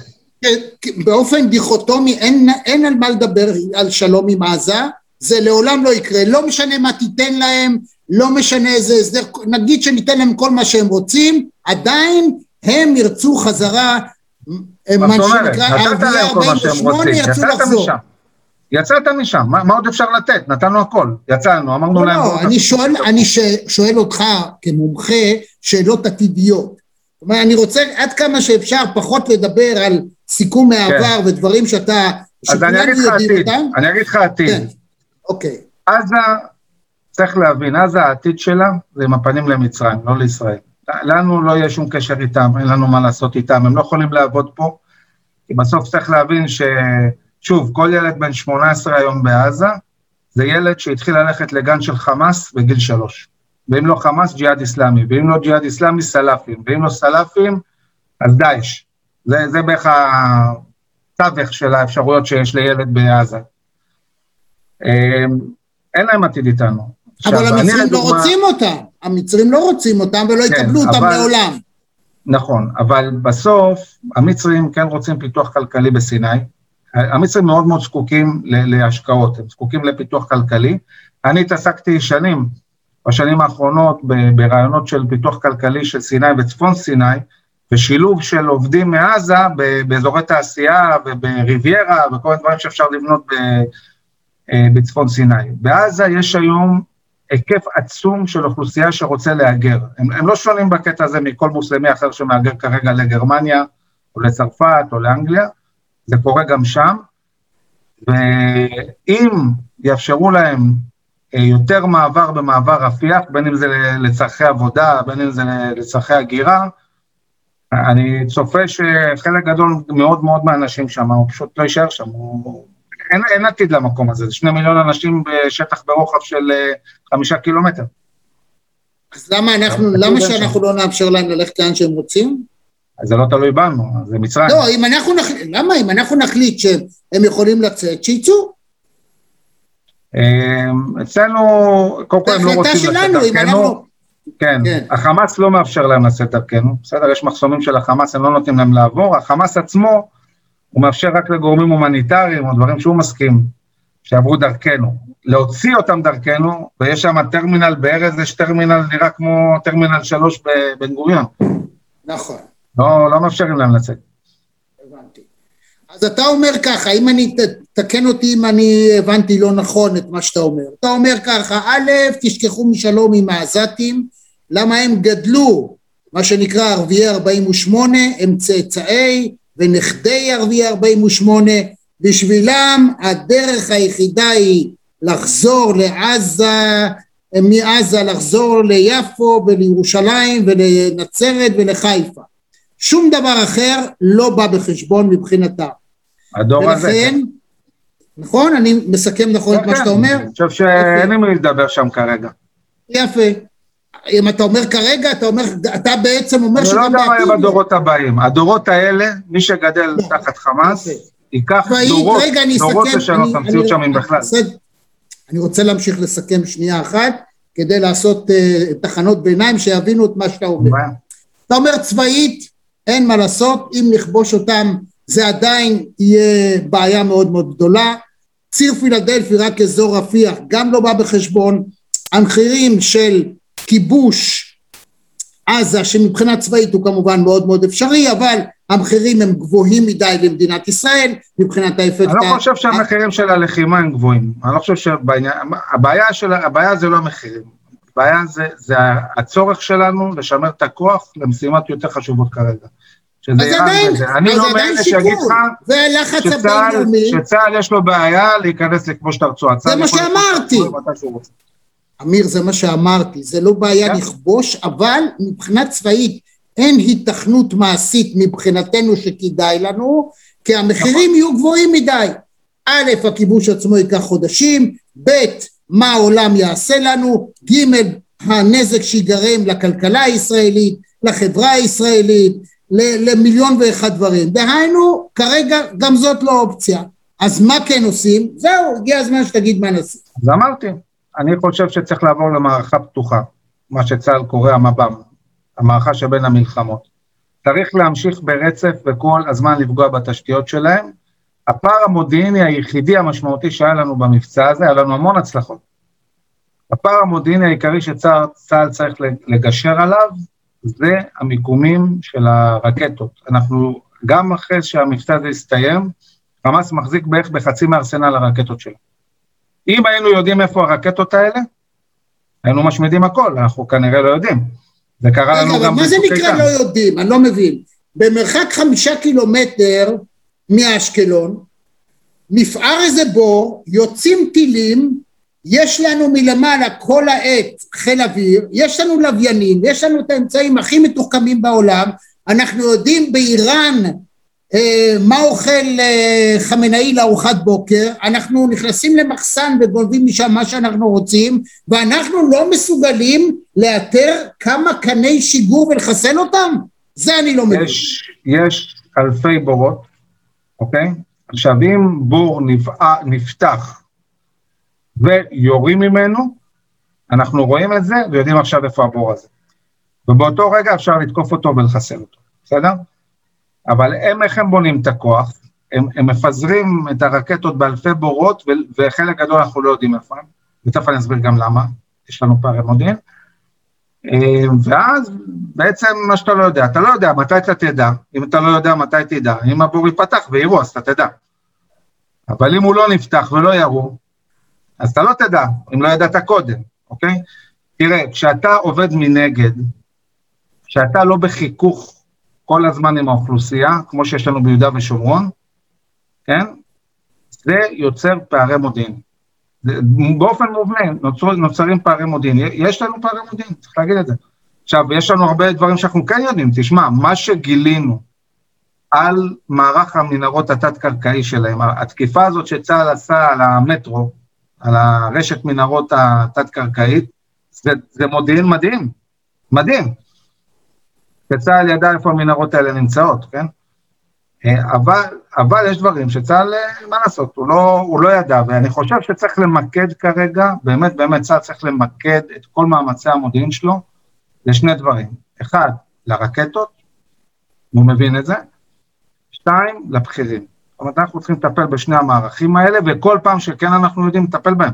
באופן דיכוטומי אין, אין על מה לדבר על שלום עם עזה, זה לעולם לא יקרה, לא משנה מה תיתן להם, לא משנה איזה הסדר, נגיד שניתן להם כל מה שהם רוצים, עדיין הם ירצו חזרה, מה שנקרא, ערביי 48 ירצו לחזור. יצאת משם, מה, מה עוד אפשר לתת? נתנו הכל, יצאנו, אמרנו לא, להם... לא, אני שואל, אני ש, שואל אותך כמומחה שאלות עתידיות. זאת אומרת, אני רוצה עד כמה שאפשר פחות לדבר על סיכום מהעבר כן. ודברים שאתה... אז אני אגיד לך עתיד, אני אגיד לך עתיד. כן, אוקיי. עזה, צריך להבין, עזה העתיד שלה זה עם הפנים למצרים, לא לישראל. לנו לא יהיה שום קשר איתם, אין לנו מה לעשות איתם, הם לא יכולים לעבוד פה, כי בסוף צריך להבין ש... שוב, כל ילד בן 18 היום בעזה, זה ילד שהתחיל ללכת לגן של חמאס בגיל שלוש. ואם לא חמאס, ג'יהאד איסלאמי, ואם לא ג'יהאד איסלאמי, סלאפים, ואם לא סלאפים, אז דאעש. זה, זה בערך התווך של האפשרויות שיש לילד בעזה. אמ, אין להם עתיד איתנו. אבל המצרים לא לדוגמה... לא רוצים אותם, המצרים לא רוצים אותם ולא כן, יקבלו אותם אבל... לעולם. נכון, אבל בסוף המצרים כן רוצים פיתוח כלכלי בסיני, המצרים מאוד מאוד זקוקים להשקעות, הם זקוקים לפיתוח כלכלי. אני התעסקתי שנים, בשנים האחרונות, ברעיונות של פיתוח כלכלי של סיני וצפון סיני, ושילוב של עובדים מעזה באזורי תעשייה ובריביירה וכל מיני דברים שאפשר לבנות אה, בצפון סיני. בעזה יש היום היקף עצום של אוכלוסייה שרוצה להגר. הם, הם לא שונים בקטע הזה מכל מוסלמי אחר שמהגר כרגע לגרמניה, או לצרפת, או לאנגליה, זה קורה גם שם, ואם יאפשרו להם אה, יותר מעבר במעבר רפיח, בין אם זה לצורכי עבודה, בין אם זה לצורכי הגירה, אני צופה שחלק גדול מאוד מאוד מהאנשים שם, הוא פשוט לא יישאר שם, הוא... אין, אין עתיד למקום הזה, זה שני מיליון אנשים בשטח ברוחב של אה, חמישה קילומטר. אז למה אנחנו, למה שאנחנו לא נאפשר להם ללכת לאן שהם רוצים? אז זה לא תלוי בנו, זה מצרים. לא, אם אנחנו נחליט, למה? אם אנחנו נחליט שהם יכולים לצאת, שיצאו. אמ, אצלנו, קודם כל הם לא רוצים לצאת דרכנו. כן, כן, החמאס לא מאפשר להם לצאת דרכנו, בסדר? יש מחסומים של החמאס, הם לא נותנים להם לעבור. החמאס עצמו, הוא מאפשר רק לגורמים הומניטריים או דברים שהוא מסכים שיעברו דרכנו. להוציא אותם דרכנו, ויש שם טרמינל בארז, יש טרמינל נראה כמו טרמינל 3 בבן גוריון. נכון. לא, לא מאפשרים להם לצאת. הבנתי. אז אתה אומר ככה, אם אני, תקן אותי אם אני הבנתי לא נכון את מה שאתה אומר. אתה אומר ככה, א', תשכחו משלום עם העזתים, למה הם גדלו, מה שנקרא ערביי 48, הם צאצאי ונכדי ערביי 48, בשבילם הדרך היחידה היא לחזור לעזה, מעזה לחזור ליפו ולירושלים ולנצרת ולחיפה. שום דבר אחר לא בא בחשבון מבחינתם. הדור ולכן, הזה. כן. נכון? אני מסכם נכון את מה שאתה אומר? אני חושב שאין עם מי לדבר שם כרגע. יפה. אם אתה אומר כרגע, אתה אומר, אתה בעצם אומר שגם בעתיד... אני לא יודע מה בדורות הבאים. הדורות האלה, מי שגדל לא. תחת חמאס, ייקח דורות, דורות לשנות את המציאות שם אם בכלל. אני רוצה להמשיך לסכם שנייה אחת, כדי לעשות uh, תחנות ביניים שיבינו את מה שאתה אומר. אתה אומר צבאית, אין מה לעשות, אם נכבוש אותם זה עדיין יהיה בעיה מאוד מאוד גדולה. ציר פילדלפי רק אזור רפיח גם לא בא בחשבון. המחירים של כיבוש עזה שמבחינה צבאית הוא כמובן מאוד מאוד אפשרי אבל המחירים הם גבוהים מדי למדינת ישראל מבחינת האפקט... אני לא חושב שהמחירים של הלחימה הם גבוהים, אני לא חושב שהבעיה הבעיה, של, הבעיה זה לא המחירים, הבעיה זה, זה הצורך שלנו לשמר את הכוח למשימות יותר חשובות כרגע. שזה איראן וזה. אני לא מאלה שיגיד לך שצה"ל יש לו בעיה להיכנס לכבוש את הרצועה. זה מה שאמרתי. אמיר, זה מה שאמרתי, זה לא בעיה כן. לכבוש, אבל מבחינה צבאית אין היתכנות מעשית מבחינתנו שכדאי לנו, כי המחירים יהיו גבוהים מדי. א', הכיבוש עצמו ייקח חודשים, ב', מה העולם יעשה לנו, ג', הנזק שיגרם לכלכלה הישראלית, לחברה הישראלית, למיליון ואחד דברים. דהיינו, כרגע גם זאת לא אופציה. אז מה כן עושים? זהו, הגיע הזמן שתגיד מה נעשה. אז אמרתי, אני חושב שצריך לעבור למערכה פתוחה, מה שצה"ל קורא המב"ם, המערכה שבין המלחמות. צריך להמשיך ברצף וכל הזמן לפגוע בתשתיות שלהם. הפער המודיעיני היחידי המשמעותי שהיה לנו במבצע הזה, היה לנו המון הצלחות. הפער המודיעיני העיקרי שצה"ל צריך לגשר עליו, זה המיקומים של הרקטות. אנחנו, גם אחרי שהמבצע הזה הסתיים, חמאס מחזיק בערך בחצי מארסנל הרקטות שלו. אם היינו יודעים איפה הרקטות האלה, היינו משמידים הכל, אנחנו כנראה לא יודעים. זה קרה לנו גם מה זה נקרא לא יודעים? אני לא מבין. במרחק חמישה קילומטר מאשקלון, נפער איזה בור, יוצאים טילים, יש לנו מלמעלה כל העת חיל אוויר, יש לנו לוויינים, יש לנו את האמצעים הכי מתוחכמים בעולם, אנחנו יודעים באיראן אה, מה אוכל אה, חמינאי לארוחת בוקר, אנחנו נכנסים למחסן וגונבים משם מה שאנחנו רוצים, ואנחנו לא מסוגלים לאתר כמה קני שיגור ולחסל אותם? זה אני לא מבין. יש, יש אלפי בורות, אוקיי? עכשיו, אם בור נפתח ויורים ממנו, אנחנו רואים את זה ויודעים עכשיו איפה הבור הזה. ובאותו רגע אפשר לתקוף אותו ולחסל אותו, בסדר? אבל הם, איך הם בונים את הכוח? הם, הם מפזרים את הרקטות באלפי בורות, ו, וחלק גדול אנחנו לא יודעים איפה הם, ותכף אני אסביר גם למה, יש לנו פערי מודיעין. אה, ואז בעצם מה שאתה לא יודע, אתה לא יודע מתי אתה תדע, אם אתה לא יודע מתי תדע, אם הבור ייפתח ויראו אז אתה תדע. אבל אם הוא לא נפתח ולא יראו, אז אתה לא תדע, אם לא ידעת קודם, אוקיי? תראה, כשאתה עובד מנגד, כשאתה לא בחיכוך כל הזמן עם האוכלוסייה, כמו שיש לנו ביהודה ושומרון, כן? זה יוצר פערי מודיעין. באופן מובנה נוצר, נוצרים פערי מודיעין. יש לנו פערי מודיעין, צריך להגיד את זה. עכשיו, יש לנו הרבה דברים שאנחנו כן יודעים. תשמע, מה שגילינו על מערך המנהרות התת-קרקעי שלהם, התקיפה הזאת שצה"ל עשה על המטרו, על הרשת מנהרות התת-קרקעית, זה, זה מודיעין מדהים, מדהים. שצה"ל ידע איפה המנהרות האלה נמצאות, כן? אה, אבל, אבל יש דברים שצה"ל, אה, מה לעשות, הוא לא, הוא לא ידע, ואני חושב שצריך למקד כרגע, באמת, באמת צה"ל צריך למקד את כל מאמצי המודיעין שלו לשני דברים. אחד, לרקטות, הוא מבין את זה, שתיים, לבכירים. זאת אומרת, אנחנו צריכים לטפל בשני המערכים האלה, וכל פעם שכן אנחנו יודעים לטפל בהם.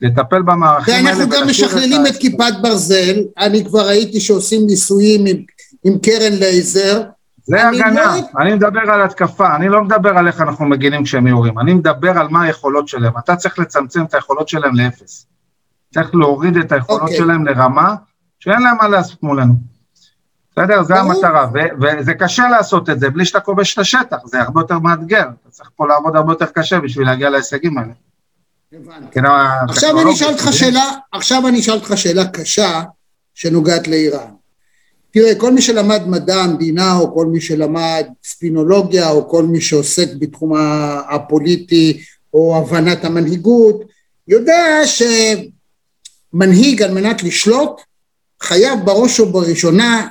לטפל במערכים האלה. ואנחנו גם משכללים את, את כיפת ברזל, אני כבר ראיתי שעושים ניסויים עם, עם קרן לייזר. זה הגנה, לא... אני מדבר על התקפה, אני לא מדבר על איך אנחנו מגינים כשהם יורים, אני מדבר על מה היכולות שלהם. אתה צריך לצמצם את היכולות שלהם לאפס. צריך להוריד את היכולות okay. אוקיי. שלהם לרמה שאין להם מה לעשות מולנו. בסדר? זה המטרה, וזה קשה לעשות את זה בלי שאתה כובש את השטח, זה הרבה יותר מאתגר, אתה צריך פה לעבוד הרבה יותר קשה בשביל להגיע להישגים האלה. כן, עכשיו אני אשאל אותך שאלה, עכשיו אני אשאל אותך שאלה קשה שנוגעת לאיראן. תראה, כל מי שלמד מדע המדינה, או כל מי שלמד ספינולוגיה, או כל מי שעוסק בתחום הפוליטי, או הבנת המנהיגות, יודע שמנהיג על מנת לשלוט, חייב בראש ובראשונה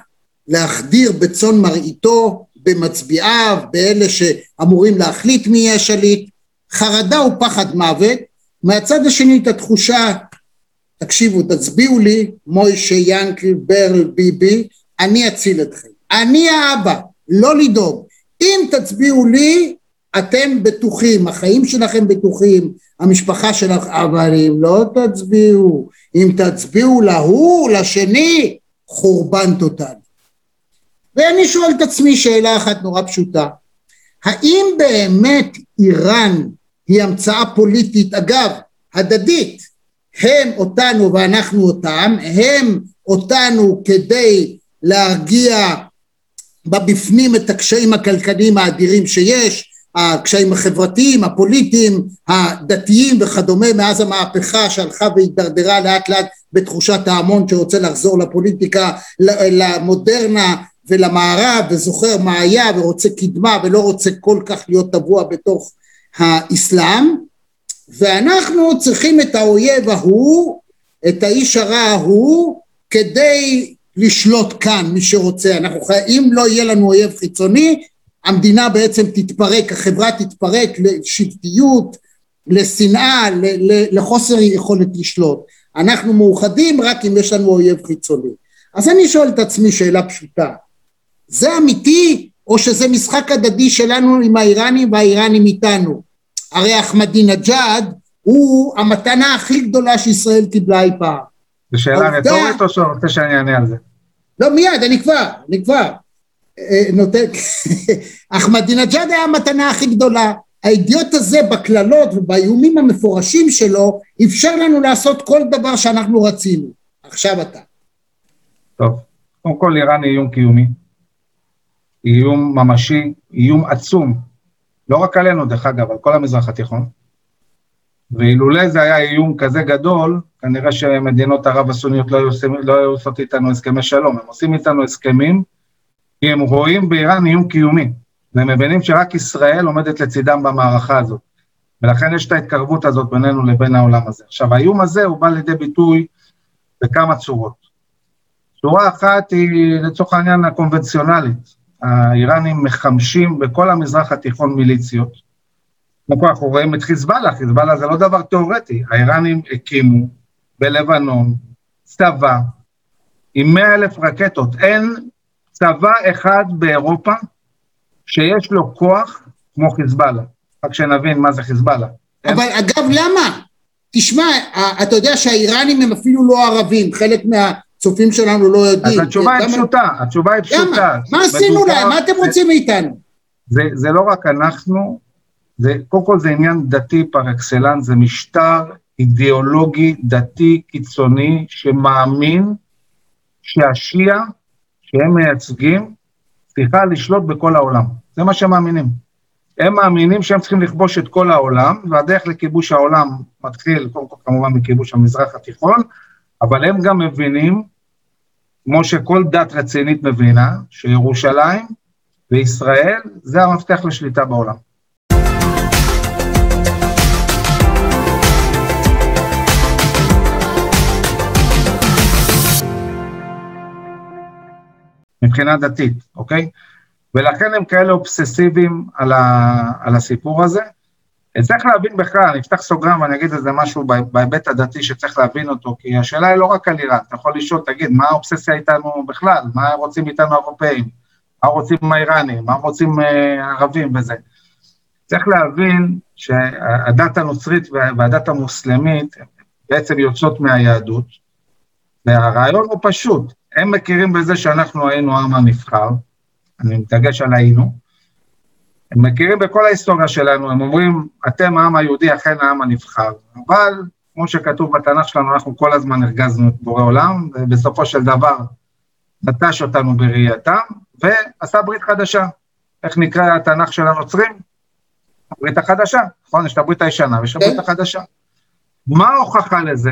להחדיר בצאן מרעיתו, במצביעיו, באלה שאמורים להחליט מי יהיה השליט, חרדה ופחד מוות, מהצד השני את התחושה, תקשיבו, תצביעו לי, מוישה ינקל ברל ביבי, אני אציל אתכם. אני האבא, לא לדאוג. אם תצביעו לי, אתם בטוחים, החיים שלכם בטוחים, המשפחה שלך, אבל אם לא תצביעו, אם תצביעו להוא, לשני, חורבן טוטאלי. ואני שואל את עצמי שאלה אחת נורא פשוטה, האם באמת איראן היא המצאה פוליטית, אגב, הדדית, הם אותנו ואנחנו אותם, הם אותנו כדי להרגיע בבפנים את הקשיים הכלכליים האדירים שיש, הקשיים החברתיים, הפוליטיים, הדתיים וכדומה מאז המהפכה שהלכה והידרדרה לאט לאט בתחושת ההמון שרוצה לחזור לפוליטיקה, למודרנה ולמערב וזוכר מה היה ורוצה קדמה ולא רוצה כל כך להיות טבוע בתוך האסלאם ואנחנו צריכים את האויב ההוא, את האיש הרע ההוא כדי לשלוט כאן מי שרוצה, אנחנו חייבים, אם לא יהיה לנו אויב חיצוני המדינה בעצם תתפרק, החברה תתפרק לשבטיות, לשנאה, לחוסר יכולת לשלוט. אנחנו מאוחדים רק אם יש לנו אויב חיצוני. אז אני שואל את עצמי שאלה פשוטה, זה אמיתי או שזה משחק הדדי שלנו עם האיראנים והאיראנים איתנו? הרי אחמדינג'אד הוא המתנה הכי גדולה שישראל קיבלה אי פעם. זו שאלה רטורית או שאתה רוצה שאני אענה על זה? לא, מיד, אני כבר, אני כבר. אה, נותן... אחמדינג'אד היה המתנה הכי גדולה. האידיוט הזה בקללות ובאיומים המפורשים שלו אפשר לנו לעשות כל דבר שאנחנו רצינו. עכשיו אתה. טוב, קודם כל איראן היא איום קיומי. איום ממשי, איום עצום, לא רק עלינו דרך אגב, על כל המזרח התיכון. ואילולא זה היה איום כזה גדול, כנראה שמדינות ערב הסוניות לא היו, לא עושות איתנו הסכמי שלום, הם עושים איתנו הסכמים, כי הם רואים באיראן איום קיומי, והם מבינים שרק ישראל עומדת לצידם במערכה הזאת, ולכן יש את ההתקרבות הזאת בינינו לבין העולם הזה. עכשיו, האיום הזה הוא בא לידי ביטוי בכמה צורות. צורה אחת היא לצורך העניין הקונבנציונלית, האיראנים מחמשים בכל המזרח התיכון מיליציות. כמו אנחנו רואים את חיזבאללה, חיזבאללה זה לא דבר תיאורטי, האיראנים הקימו בלבנון צבא עם מאה אלף רקטות, אין צבא אחד באירופה שיש לו כוח כמו חיזבאללה, רק שנבין מה זה חיזבאללה. אבל אין... אגב למה? תשמע, אתה יודע שהאיראנים הם אפילו לא ערבים, חלק מה... הצופים שלנו לא יודעים. אז התשובה היא פשוטה, התשובה היא פשוטה. מה עשינו להם? מה אתם רוצים מאיתנו? זה לא רק אנחנו, זה, קודם כל זה עניין דתי פר אקסלנס, זה משטר אידיאולוגי דתי קיצוני שמאמין שהשיעה שהם מייצגים צריכה לשלוט בכל העולם. זה מה שהם מאמינים. הם מאמינים שהם צריכים לכבוש את כל העולם, והדרך לכיבוש העולם מתחיל, קודם כל כמובן מכיבוש המזרח התיכון, אבל הם גם מבינים, כמו שכל דת רצינית מבינה, שירושלים וישראל זה המפתח לשליטה בעולם. מבחינה דתית, אוקיי? ולכן הם כאלה אובססיביים על, ה, על הסיפור הזה. צריך להבין בכלל, אני אפתח סוגריים ואני אגיד איזה משהו בהיבט הדתי שצריך להבין אותו, כי השאלה היא לא רק על איראן, אתה יכול לשאול, תגיד, מה האובססיה איתנו בכלל? מה רוצים איתנו האירופאים? מה רוצים האיראנים? מה רוצים אה, הערבים וזה? צריך להבין שהדת הנוצרית והדת המוסלמית בעצם יוצאות מהיהדות, והרעיון הוא פשוט, הם מכירים בזה שאנחנו היינו העם הנבחר, אני מתרגש על היינו, הם מכירים בכל ההיסטוריה שלנו, הם אומרים, אתם העם היהודי, אכן העם הנבחר, אבל כמו שכתוב בתנ"ך שלנו, אנחנו כל הזמן הרגזנו את בורא עולם, ובסופו של דבר נטש אותנו בראייתם, ועשה ברית חדשה. איך נקרא התנ"ך של הנוצרים? הברית החדשה, נכון? יש את הברית הישנה ויש את הברית כן. החדשה. מה ההוכחה לזה?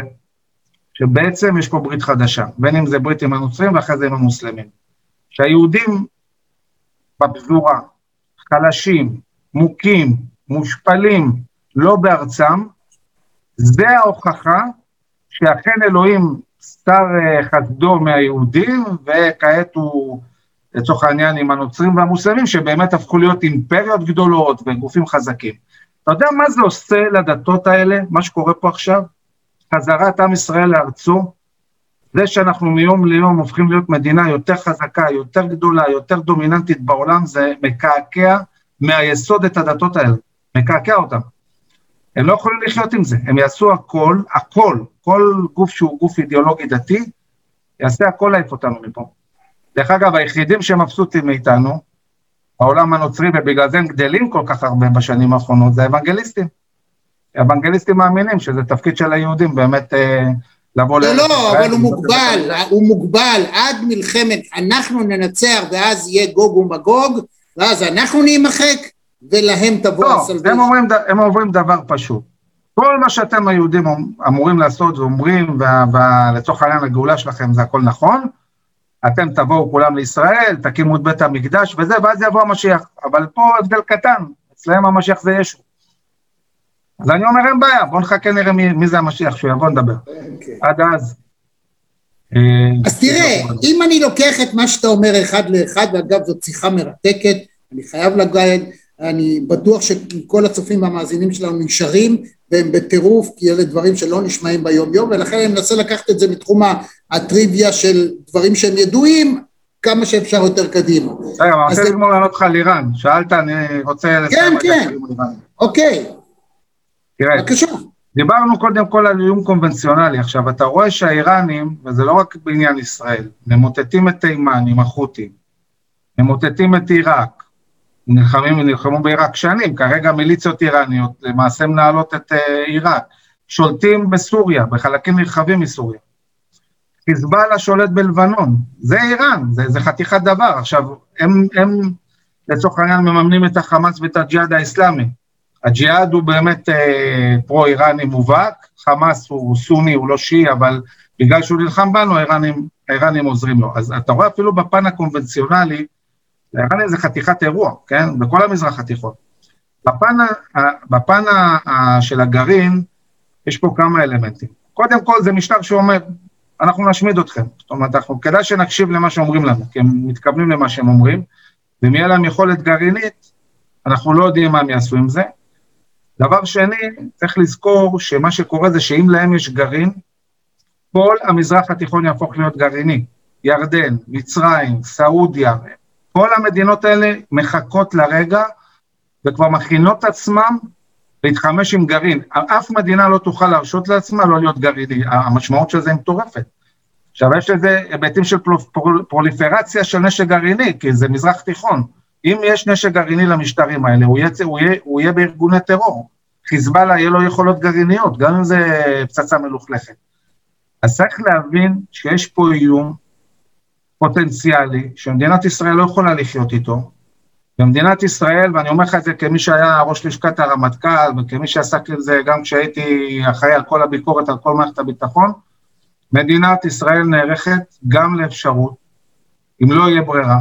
שבעצם יש פה ברית חדשה, בין אם זה ברית עם הנוצרים ואחרי זה עם המוסלמים. שהיהודים בפזורה, חלשים, מוכים, מושפלים, לא בארצם, זה ההוכחה שאכן אלוהים סר אה, חסדו מהיהודים, וכעת הוא, לצורך העניין, עם הנוצרים והמוסלמים, שבאמת הפכו להיות אימפריות גדולות וגופים חזקים. אתה יודע מה זה עושה לדתות האלה, מה שקורה פה עכשיו? חזרת עם ישראל לארצו, זה שאנחנו מיום ליום הופכים להיות מדינה יותר חזקה, יותר גדולה, יותר דומיננטית בעולם, זה מקעקע מהיסוד את הדתות האלה, מקעקע אותם. הם לא יכולים לחיות עם זה, הם יעשו הכל, הכל, כל גוף שהוא גוף אידיאולוגי דתי, יעשה הכל להעיף אותנו מפה. דרך אגב, היחידים שמבסוטים מאיתנו, העולם הנוצרי, ובגלל זה הם גדלים כל כך הרבה בשנים האחרונות, זה האוונגליסטים. האוונגליסטים מאמינים שזה תפקיד של היהודים באמת אה, לבוא לא, לא, אבל הוא מוגבל, הוא מוגבל עד מלחמת, אנחנו ננצח ואז יהיה גוג ומגוג, ואז אנחנו נימחק, ולהם תבוא לא, הסלוויזיה. אומרים, הם אומרים דבר פשוט. כל מה שאתם היהודים אמורים לעשות ואומרים, ולצורך העניין הגאולה שלכם זה הכל נכון, אתם תבואו כולם לישראל, תקימו את בית המקדש וזה, ואז יבוא המשיח. אבל פה הבדל קטן, אצלם המשיח זה ישו. אז אני אומר, אין בעיה, בואו נחכה נראה מי, מי זה המשיח, שהוא יבוא נדבר. Okay. אוקיי. עד אז. אה, אז תראה, אם אני לוקח את מה שאתה אומר אחד לאחד, ואגב זאת שיחה מרתקת, אני חייב לגעת, אני בטוח שכל הצופים והמאזינים שלנו נשארים, והם בטירוף, כי אלה דברים שלא נשמעים ביום יום, ולכן אני מנסה לקחת את זה מתחום הטריוויה של דברים שהם ידועים, כמה שאפשר יותר קדימה. רגע, אני רוצה לגמור לענות לך על איראן, שאלת, אני רוצה... כן, כן, אוקיי. תראה. דיברנו קודם כל על איום קונבנציונלי, עכשיו אתה רואה שהאיראנים, וזה לא רק בעניין ישראל, ממוטטים את תימן עם החות'ים, ממוטטים את עיראק, נלחמים ונלחמו בעיראק שנים, כרגע מיליציות איראניות למעשה מנהלות את אה, עיראק, שולטים בסוריה, בחלקים נרחבים מסוריה. חיזבאללה שולט בלבנון, זה איראן, זה, זה חתיכת דבר. עכשיו, הם, הם לצורך העניין מממנים את החמאס ואת הג'יהאד האסלאמי. הג'יהאד הוא באמת אה, פרו-איראני מובהק, חמאס הוא סוני, הוא לא שיעי, אבל בגלל שהוא נלחם בנו, האיראנים, האיראנים עוזרים לו. אז אתה רואה אפילו בפן הקונבנציונלי, האיראנים זה חתיכת אירוע, כן? בכל המזרח התיכון. בפן, בפן של הגרעין, יש פה כמה אלמנטים. קודם כל, זה משטר שאומר, אנחנו נשמיד אתכם. זאת אומרת, אנחנו, כדאי שנקשיב למה שאומרים לנו, כי הם מתכוונים למה שהם אומרים, ואם יהיה להם יכולת גרעינית, אנחנו לא יודעים מה הם יעשו עם זה. דבר שני, צריך לזכור שמה שקורה זה שאם להם יש גרעין, כל המזרח התיכון יהפוך להיות גרעיני. ירדן, מצרים, סעודיה, כל המדינות האלה מחכות לרגע וכבר מכינות עצמם להתחמש עם גרעין. אף מדינה לא תוכל להרשות לעצמה לא להיות גרעיני, המשמעות של זה היא מטורפת. עכשיו, יש לזה היבטים של פרוליפרציה של נשק גרעיני, כי זה מזרח תיכון. אם יש נשק גרעיני למשטרים האלה, הוא יהיה, הוא יהיה, הוא יהיה בארגוני טרור. חיזבאללה יהיה לו יכולות גרעיניות, גם אם זה פצצה מלוכלכת. אז צריך להבין שיש פה איום פוטנציאלי, שמדינת ישראל לא יכולה לחיות איתו, במדינת ישראל, ואני אומר לך את זה כמי שהיה ראש לשכת הרמטכ"ל, וכמי שעסק עם זה גם כשהייתי אחראי על כל הביקורת על כל מערכת הביטחון, מדינת ישראל נערכת גם לאפשרות, אם לא יהיה ברירה,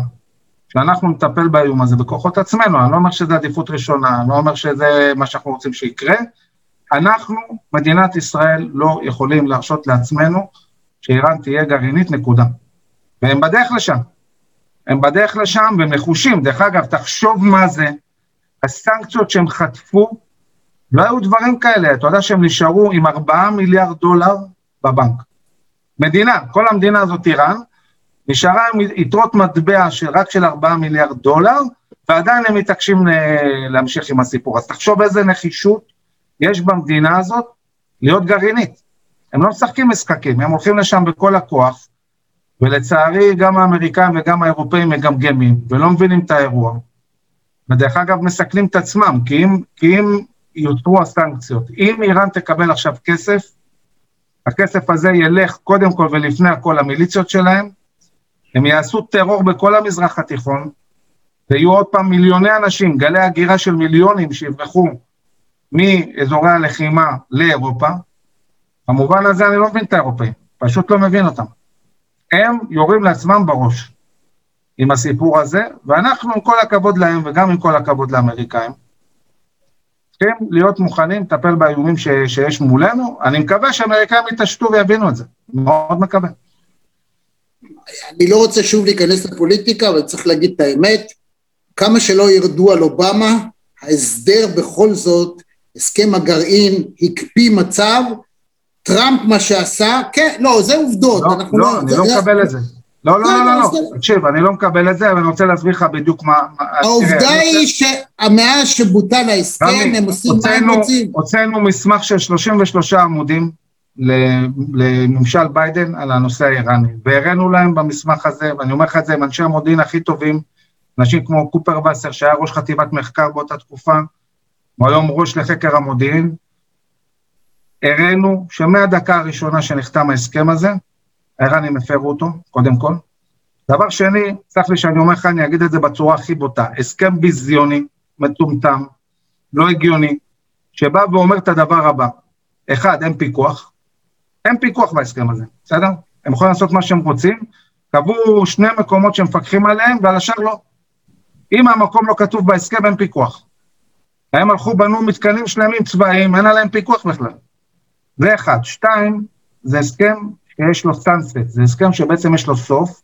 שאנחנו נטפל באיום הזה בכוחות עצמנו, אני לא אומר שזה עדיפות ראשונה, אני לא אומר שזה מה שאנחנו רוצים שיקרה, אנחנו, מדינת ישראל, לא יכולים להרשות לעצמנו שאיראן תהיה גרעינית, נקודה. והם בדרך לשם. הם בדרך לשם והם נחושים. דרך אגב, תחשוב מה זה, הסנקציות שהם חטפו, לא היו דברים כאלה. אתה יודע שהם נשארו עם 4 מיליארד דולר בבנק. מדינה, כל המדינה הזאת איראן, נשארה עם יתרות מטבע של, רק של 4 מיליארד דולר, ועדיין הם מתעקשים אה, להמשיך עם הסיפור. אז תחשוב איזה נחישות יש במדינה הזאת להיות גרעינית. הם לא משחקים משחקים, הם הולכים לשם בכל הכוח, ולצערי גם האמריקאים וגם האירופאים מגמגמים, ולא מבינים את האירוע. ודרך אגב, מסכנים את עצמם, כי אם, כי אם יותרו הסנקציות, אם איראן תקבל עכשיו כסף, הכסף הזה ילך קודם כל ולפני הכל למיליציות שלהם, הם יעשו טרור בכל המזרח התיכון, ויהיו עוד פעם מיליוני אנשים, גלי הגירה של מיליונים שיברחו מאזורי הלחימה לאירופה. במובן הזה אני לא מבין את האירופאים, פשוט לא מבין אותם. הם יורים לעצמם בראש עם הסיפור הזה, ואנחנו, עם כל הכבוד להם וגם עם כל הכבוד לאמריקאים, צריכים להיות מוכנים לטפל באיומים ש, שיש מולנו. אני מקווה שהאמריקאים יתעשתו ויבינו את זה, מאוד מקווה. אני לא רוצה שוב להיכנס לפוליטיקה, אבל צריך להגיד את האמת, כמה שלא ירדו על אובמה, ההסדר בכל זאת, הסכם הגרעין הקפיא מצב, טראמפ מה שעשה, כן, לא, זה עובדות. לא, לא, לא, אני לא מקבל את זה. לא, לא, לא, לא, לא, תקשיב, אני לא מקבל את זה, אבל אני רוצה להסביר לך בדיוק מה... העובדה היא שמאז שבוטל ההסכם, הם עושים מה הם רוצים. הוצאנו מסמך של 33 עמודים לממשל ביידן על הנושא האיראני, והראינו להם במסמך הזה, ואני אומר לך את זה, עם אנשי המודיעין הכי טובים, אנשים כמו קופר וסר, שהיה ראש חטיבת מחקר באותה תקופה, הוא היום ראש לחקר המודיעין, הראינו שמהדקה הראשונה שנחתם ההסכם הזה, האיראנים הפרו אותו, קודם כל. דבר שני, סלח לי שאני אומר לך, אני אגיד את זה בצורה הכי בוטה, הסכם ביזיוני, מטומטם, לא הגיוני, שבא ואומר את הדבר הבא, אחד, אין פיקוח, אין פיקוח בהסכם הזה, בסדר? הם יכולים לעשות מה שהם רוצים, קבעו שני מקומות שמפקחים עליהם, ועל השאר לא. אם המקום לא כתוב בהסכם, אין פיקוח. הם הלכו, בנו מתקנים שלמים צבאיים, אין עליהם פיקוח בכלל. זה אחד. שתיים, זה הסכם שיש לו סאנסט, זה הסכם שבעצם יש לו סוף,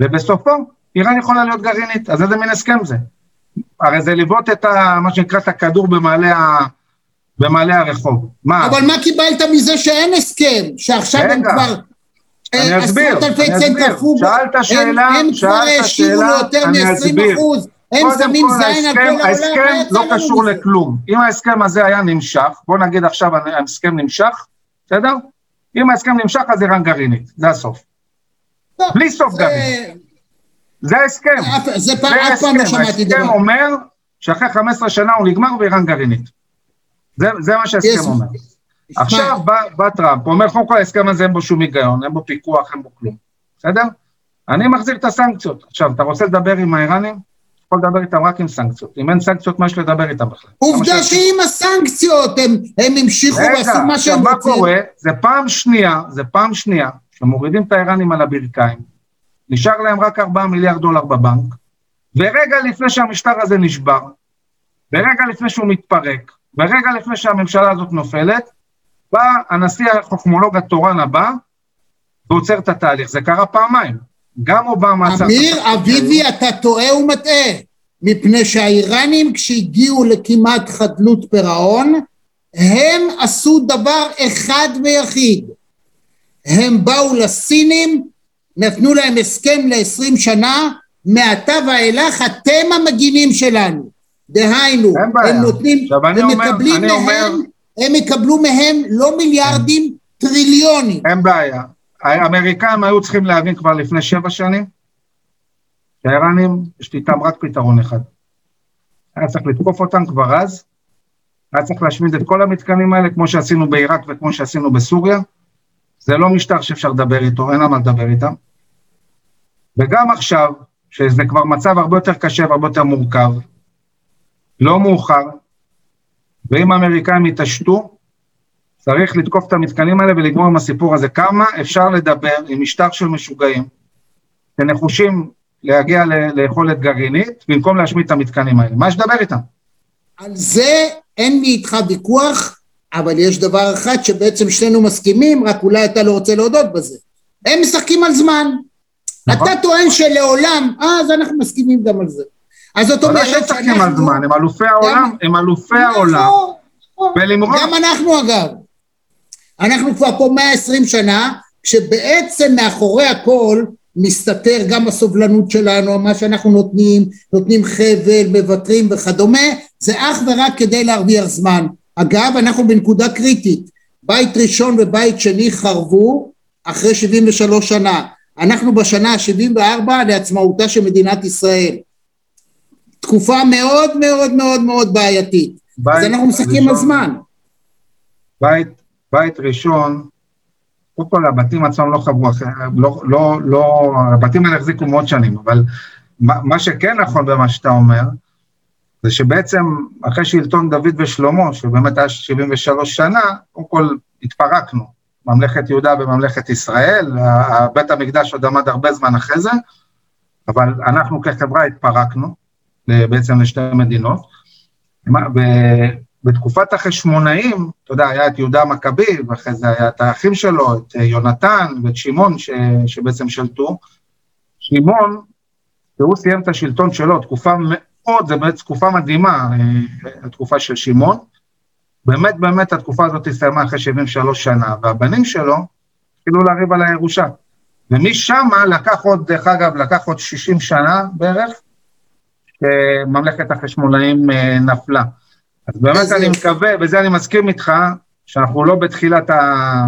ובסופו איראן יכולה להיות גרעינית, אז איזה מין הסכם זה? הרי זה לבעוט את ה, מה שנקרא את הכדור במעלה, ה, במעלה הרחוב. מה? אבל מה קיבלת מזה שאין הסכם? שעכשיו הם כבר... אני אה, אסביר, אני אסביר. שאלת שאלה, הם כבר האשיבו לו יותר מ-20 אחוז. הם שמים זין על כל העולם. ההסכם לא קשור לכלום. אם ההסכם הזה היה נמשך, בוא נגיד עכשיו ההסכם נמשך, בסדר? אם ההסכם נמשך אז איראן גרעינית, זה הסוף. לא, בלי סוף גרעין. זה ההסכם. זה אף פעם לא שמעתי דבר. ההסכם אומר שאחרי 15 שנה הוא נגמר ואיראן גרעינית. זה מה שההסכם אומר. עכשיו בא טראמפ, הוא אומר, קודם כל ההסכם הזה אין בו שום היגיון, אין בו פיקוח, אין בו כלום, בסדר? אני מחזיר את הסנקציות. עכשיו, אתה רוצה לדבר עם האיראנים? יכול לדבר איתם רק עם סנקציות. אם אין סנקציות, מה יש לדבר איתם בכלל? עובדה שעם הסנקציות הם, הם המשיכו ועשו מה שהם רוצים. רגע, מה קורה? זה פעם שנייה, זה פעם שנייה, שמורידים את האיראנים על הברכיים, נשאר להם רק 4 מיליארד דולר בבנק, ורגע לפני שהמשטר הזה נשבר, ורגע לפני שהוא מתפרק, ורגע לפני שהממשלה הזאת נופלת, בא הנשיא החוכמולוג התורן הבא, ועוצר את התהליך. זה קרה פעמיים. גם אובמה... אמיר אביבי, אתה טועה ומטעה, מפני שהאיראנים כשהגיעו לכמעט חדלות פירעון, הם עשו דבר אחד ויחיד. הם באו לסינים, נתנו להם הסכם ל-20 שנה, מעתה ואילך אתם המגינים שלנו. דהיינו, הם נותנים, הם מקבלים מהם, אומר... הם יקבלו מהם לא מיליארדים, טריליונים. אין בעיה. האמריקאים היו צריכים להבין כבר לפני שבע שנים, שהאיראנים, יש לי איתם רק פתרון אחד. היה צריך לתקוף אותם כבר אז, היה צריך להשמיד את כל המתקנים האלה, כמו שעשינו בעיראק וכמו שעשינו בסוריה. זה לא משטר שאפשר לדבר איתו, אין על מה לדבר איתם. וגם עכשיו, שזה כבר מצב הרבה יותר קשה והרבה יותר מורכב, לא מאוחר, ואם האמריקאים יתעשתו, צריך לתקוף את המתקנים האלה ולגמור עם הסיפור הזה. כמה אפשר לדבר עם משטר של משוגעים, שנחושים להגיע ליכולת גרעינית, במקום להשמיד את המתקנים האלה? מה יש לדבר איתם? על זה אין לי איתך ויכוח, אבל יש דבר אחד שבעצם שנינו מסכימים, רק אולי אתה לא רוצה להודות בזה. הם משחקים על זמן. נכון. אתה טוען שלעולם, אז אנחנו מסכימים גם על זה. אז זאת אומרת שאנחנו... משחקים על זמן, הם אלופי העולם, הם אלופי העולם. ולמרות... גם אנחנו אגב. אנחנו כבר פה 120 שנה, שבעצם מאחורי הכל מסתתר גם הסובלנות שלנו, מה שאנחנו נותנים, נותנים חבל, מוותרים וכדומה, זה אך ורק כדי להרוויח זמן. אגב, אנחנו בנקודה קריטית. בית ראשון ובית שני חרבו אחרי 73 שנה. אנחנו בשנה ה-74 לעצמאותה של מדינת ישראל. תקופה מאוד מאוד מאוד מאוד בעייתית. אז אנחנו משחקים על זמן. בית, בית ראשון, קודם כל הבתים עצמם לא חברו, לא, לא, לא, הבתים האלה החזיקו מאוד שנים, אבל מה, מה שכן נכון במה שאתה אומר, זה שבעצם אחרי שלטון דוד ושלמה, שבאמת היה 73 שנה, קודם כל התפרקנו. ממלכת יהודה וממלכת ישראל, בית המקדש עוד עמד הרבה זמן אחרי זה, אבל אנחנו כחברה התפרקנו בעצם לשתי מדינות. בתקופת החשמונאים, אתה יודע, היה את יהודה המכבי, ואחרי זה היה את האחים שלו, את יונתן ואת שמעון ש, שבעצם שלטו. שמעון, כשהוא סיים את השלטון שלו, תקופה מאוד, זו באמת תקופה מדהימה, אה, התקופה של שמעון. באמת באמת התקופה הזאת הסתיימה אחרי 73 שנה, והבנים שלו התחילו לריב על הירושה. ומשם לקח עוד, דרך אגב, לקח עוד 60 שנה בערך, שממלכת החשמונאים אה, נפלה. אז באמת אני מקווה, וזה אני מסכים איתך, שאנחנו לא בתחילת, ה...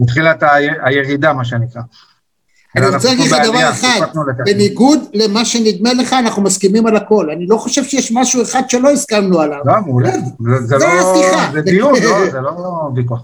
בתחילת ה... הירידה, מה שנקרא. אני רוצה להגיד לך דבר אחד, בניגוד למה שנדמה לך, אנחנו מסכימים על הכל. אני לא חושב שיש משהו אחד שלא הסכמנו עליו. לא, מעולה. זה לא... זה דיון, לא, זה לא ויכוח.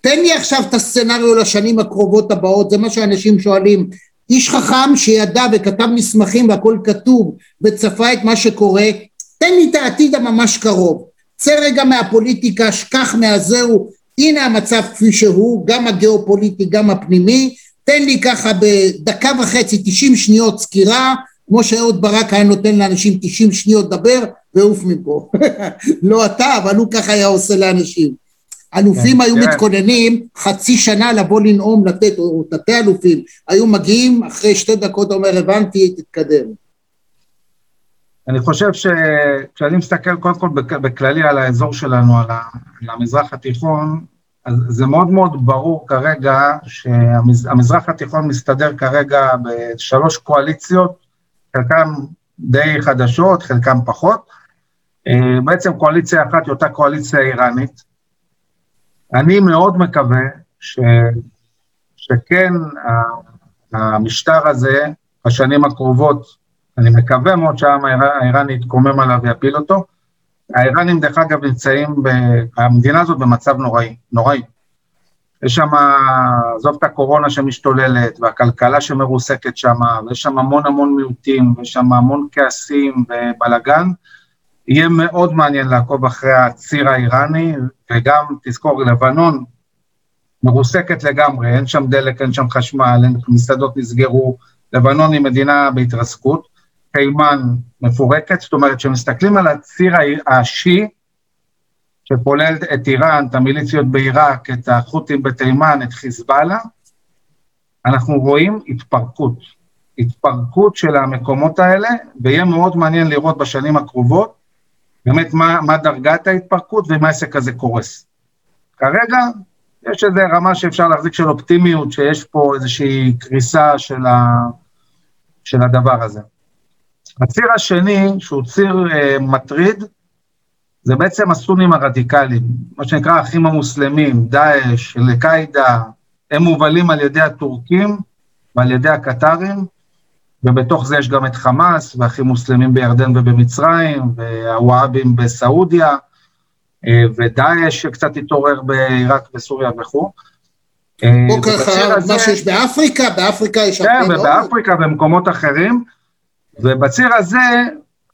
תן לי עכשיו את הסצנריו לשנים הקרובות הבאות, זה מה שאנשים שואלים. איש חכם שידע וכתב מסמכים והכל כתוב וצפה את מה שקורה, תן לי את העתיד הממש קרוב. צא רגע מהפוליטיקה, שכח מהזהו, הנה המצב כפי שהוא, גם הגיאופוליטי, גם הפנימי, תן לי ככה בדקה וחצי, 90 שניות סקירה, כמו שאהוד ברק היה נותן לאנשים 90 שניות לדבר, ועוף מפה. לא אתה, אבל הוא ככה היה עושה לאנשים. אלופים כן, היו כן. מתכוננים חצי שנה לבוא לנאום, לתת, או תתי אלופים, היו מגיעים, אחרי שתי דקות אומר, הבנתי, תתקדם. אני חושב שכשאני מסתכל קודם כל בכללי על האזור שלנו, על המזרח התיכון, אז זה מאוד מאוד ברור כרגע שהמזרח התיכון מסתדר כרגע בשלוש קואליציות, חלקן די חדשות, חלקן פחות. אה, בעצם קואליציה אחת היא אותה קואליציה איראנית. אני מאוד מקווה ש, שכן המשטר הזה בשנים הקרובות, אני מקווה מאוד שהעם האיראני יתקומם עליו ויפיל אותו, האיראנים, דרך אגב, נמצאים, ב... המדינה הזאת במצב נוראי, נוראי. יש שם, עזוב את הקורונה שמשתוללת, והכלכלה שמרוסקת שם, ויש שם המון המון מיעוטים, ויש שם המון כעסים ובלאגן. יהיה מאוד מעניין לעקוב אחרי הציר האיראני, וגם, תזכור, לבנון מרוסקת לגמרי, אין שם דלק, אין שם חשמל, אין, מסעדות נסגרו, לבנון היא מדינה בהתרסקות. תימן מפורקת, זאת אומרת, כשמסתכלים על הציר השיעי, שכולל את איראן, את המיליציות בעיראק, את החות'ים בתימן, את חיזבאללה, אנחנו רואים התפרקות, התפרקות של המקומות האלה, ויהיה מאוד מעניין לראות בשנים הקרובות באמת מה, מה דרגת ההתפרקות ואם העסק הזה קורס. כרגע יש איזו רמה שאפשר להחזיק של אופטימיות, שיש פה איזושהי קריסה של, ה, של הדבר הזה. הציר השני, שהוא ציר uh, מטריד, זה בעצם הסונים הרדיקליים, מה שנקרא האחים המוסלמים, דאעש, אל-קאעידה, הם מובלים על ידי הטורקים ועל ידי הקטרים, ובתוך זה יש גם את חמאס, והאחים מוסלמים בירדן ובמצרים, והוואבים בסעודיה, אה, ודאעש שקצת התעורר בעיראק וסוריה וכו'. בוקר אחר מה שיש באפריקה, באפריקה יש הרבה מאוד. כן, ובאפריקה ובמקומות אחרים, ובציר הזה,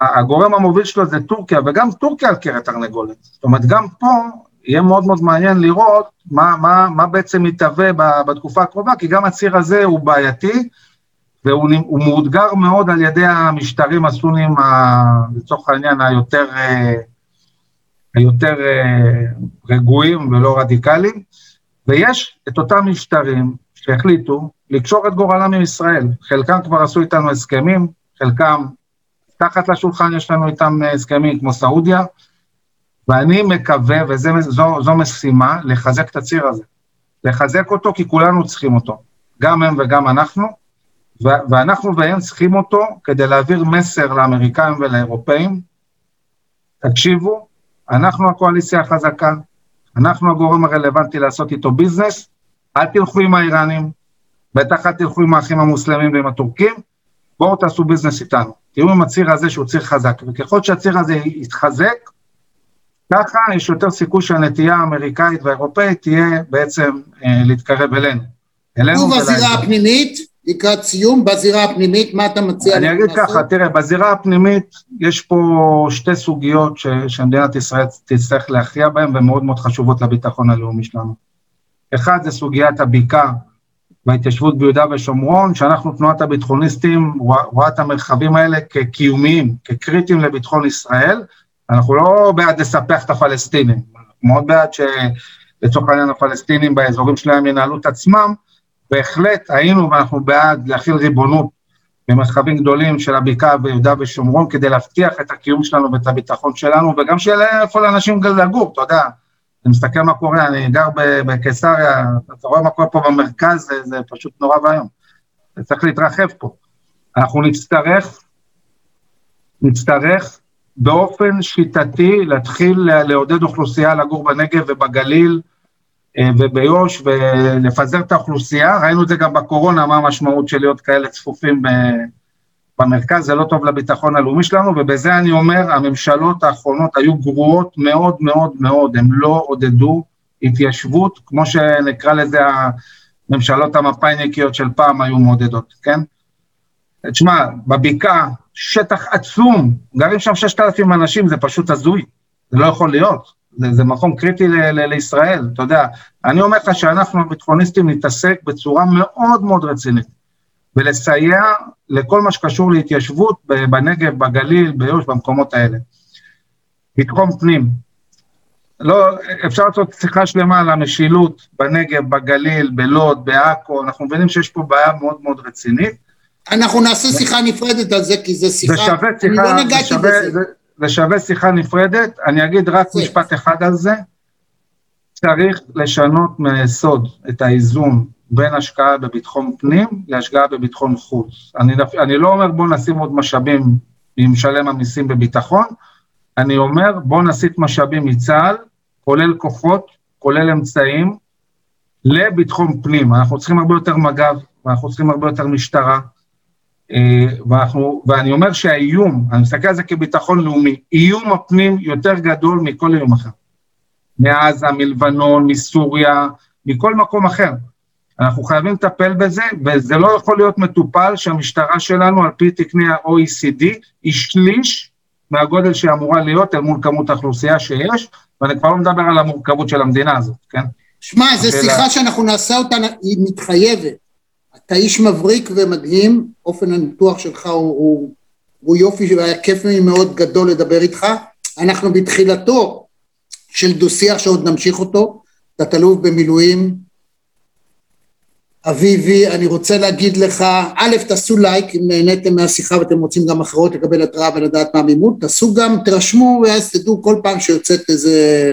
הגורם המוביל שלו זה טורקיה, וגם טורקיה על קרת תרנגולת. זאת אומרת, גם פה יהיה מאוד מאוד מעניין לראות מה, מה, מה בעצם מתהווה בתקופה הקרובה, כי גם הציר הזה הוא בעייתי, והוא מאותגר מאוד על ידי המשטרים הסונים, לצורך העניין, היותר, אה, היותר אה, רגועים ולא רדיקליים, ויש את אותם משטרים שהחליטו לקשור את גורלם עם ישראל. חלקם כבר עשו איתנו הסכמים, חלקם תחת לשולחן יש לנו איתם אה, הסכמים כמו סעודיה, ואני מקווה, וזו משימה, לחזק את הציר הזה. לחזק אותו כי כולנו צריכים אותו, גם הם וגם אנחנו, ואנחנו והם צריכים אותו כדי להעביר מסר לאמריקאים ולאירופאים, תקשיבו, אנחנו הקואליציה החזקה, אנחנו הגורם הרלוונטי לעשות איתו ביזנס, אל תלכו עם האיראנים, בטח אל תלכו עם האחים המוסלמים ועם הטורקים, בואו תעשו ביזנס איתנו. תראו עם הציר הזה שהוא ציר חזק, וככל שהציר הזה יתחזק, ככה יש יותר סיכוי שהנטייה האמריקאית והאירופאית תהיה בעצם אה, להתקרב אלינו. אלינו ובזירה הפנימית, לקראת סיום, בזירה הפנימית, מה אתה מציע? אני אגיד ככה, תראה, בזירה הפנימית יש פה שתי סוגיות ש, שמדינת ישראל תצטרך להכריע בהן ומאוד מאוד חשובות לביטחון הלאומי שלנו. אחד זה סוגיית הבקעה וההתיישבות ביהודה ושומרון, שאנחנו, תנועת הביטחוניסטים, רואה את המרחבים האלה כקיומיים, כקריטיים לביטחון ישראל. אנחנו לא בעד לספח את הפלסטינים, אנחנו מאוד בעד שלצורך העניין הפלסטינים באזורים שלהם ינהלו את עצמם, בהחלט היינו ואנחנו בעד להכיל ריבונות במרחבים גדולים של הבקעה ביהודה ושומרון כדי להבטיח את הקיום שלנו ואת הביטחון שלנו, וגם שיהיה איפה לאנשים לגור, אתה יודע, אני מסתכל מה קורה, אני גר בקיסריה, אתה רואה מה קורה פה במרכז, זה, זה פשוט נורא ואיום. זה צריך להתרחב פה. אנחנו נצטרך, נצטרך באופן שיטתי להתחיל לעודד אוכלוסייה לגור בנגב ובגליל וביו"ש ולפזר את האוכלוסייה. ראינו את זה גם בקורונה, מה המשמעות של להיות כאלה צפופים במרכז, זה לא טוב לביטחון הלאומי שלנו, ובזה אני אומר, הממשלות האחרונות היו גרועות מאוד מאוד מאוד, הן לא עודדו התיישבות, כמו שנקרא לזה הממשלות המפא"יניקיות של פעם היו מעודדות, כן? תשמע, בבקעה, שטח עצום, גרים שם 6,000 אנשים, זה פשוט הזוי, זה לא יכול להיות, זה, זה מקום קריטי ל, ל, לישראל, אתה יודע. אני אומר לך שאנחנו הביטחוניסטים נתעסק בצורה מאוד מאוד רצינית ולסייע לכל מה שקשור להתיישבות בנגב, בגליל, ביו"ש, במקומות האלה. ביטחון פנים. לא, אפשר לעשות שיחה שלמה על המשילות בנגב, בגליל, בלוד, בעכו, אנחנו מבינים שיש פה בעיה מאוד מאוד רצינית. אנחנו נעשה שיחה נפרדת על זה, כי זה שיחה, זה שווה שיחה, אני לא נגעתי בזה. זה, זה שווה שיחה נפרדת, אני אגיד רק זה. משפט אחד על זה, צריך לשנות מהיסוד את האיזון בין השקעה בביטחון פנים להשקעה בביטחון חוץ. אני, אני לא אומר בואו נשים עוד משאבים ממשלם המיסים בביטחון, אני אומר בואו נסיט משאבים מצה"ל, כולל כוחות, כולל אמצעים, לביטחון פנים. אנחנו צריכים הרבה יותר מג"ב, ואנחנו צריכים הרבה יותר משטרה, ואנחנו, ואני אומר שהאיום, אני מסתכל על זה כביטחון לאומי, איום הפנים יותר גדול מכל איום אחר. מעזה, מלבנון, מסוריה, מכל מקום אחר. אנחנו חייבים לטפל בזה, וזה לא יכול להיות מטופל שהמשטרה שלנו, על פי תקני ה-OECD, היא שליש מהגודל שהיא אמורה להיות אל מול כמות האוכלוסייה שיש, ואני כבר לא מדבר על המורכבות של המדינה הזאת, כן? שמע, זו שיחה שאנחנו נעשה אותה, היא מתחייבת. אתה איש מבריק ומדהים, אופן הניתוח שלך הוא, הוא, הוא יופי, והיה כיף מאוד גדול לדבר איתך. אנחנו בתחילתו של דו-שיח שעוד נמשיך אותו, תת-אלוף במילואים, אביבי, אני רוצה להגיד לך, א', תעשו לייק אם נהניתם מהשיחה ואתם רוצים גם אחרות לקבל התראה ולדעת מה המימון, תעשו גם, תרשמו ואז תדעו כל פעם שיוצאת איזה,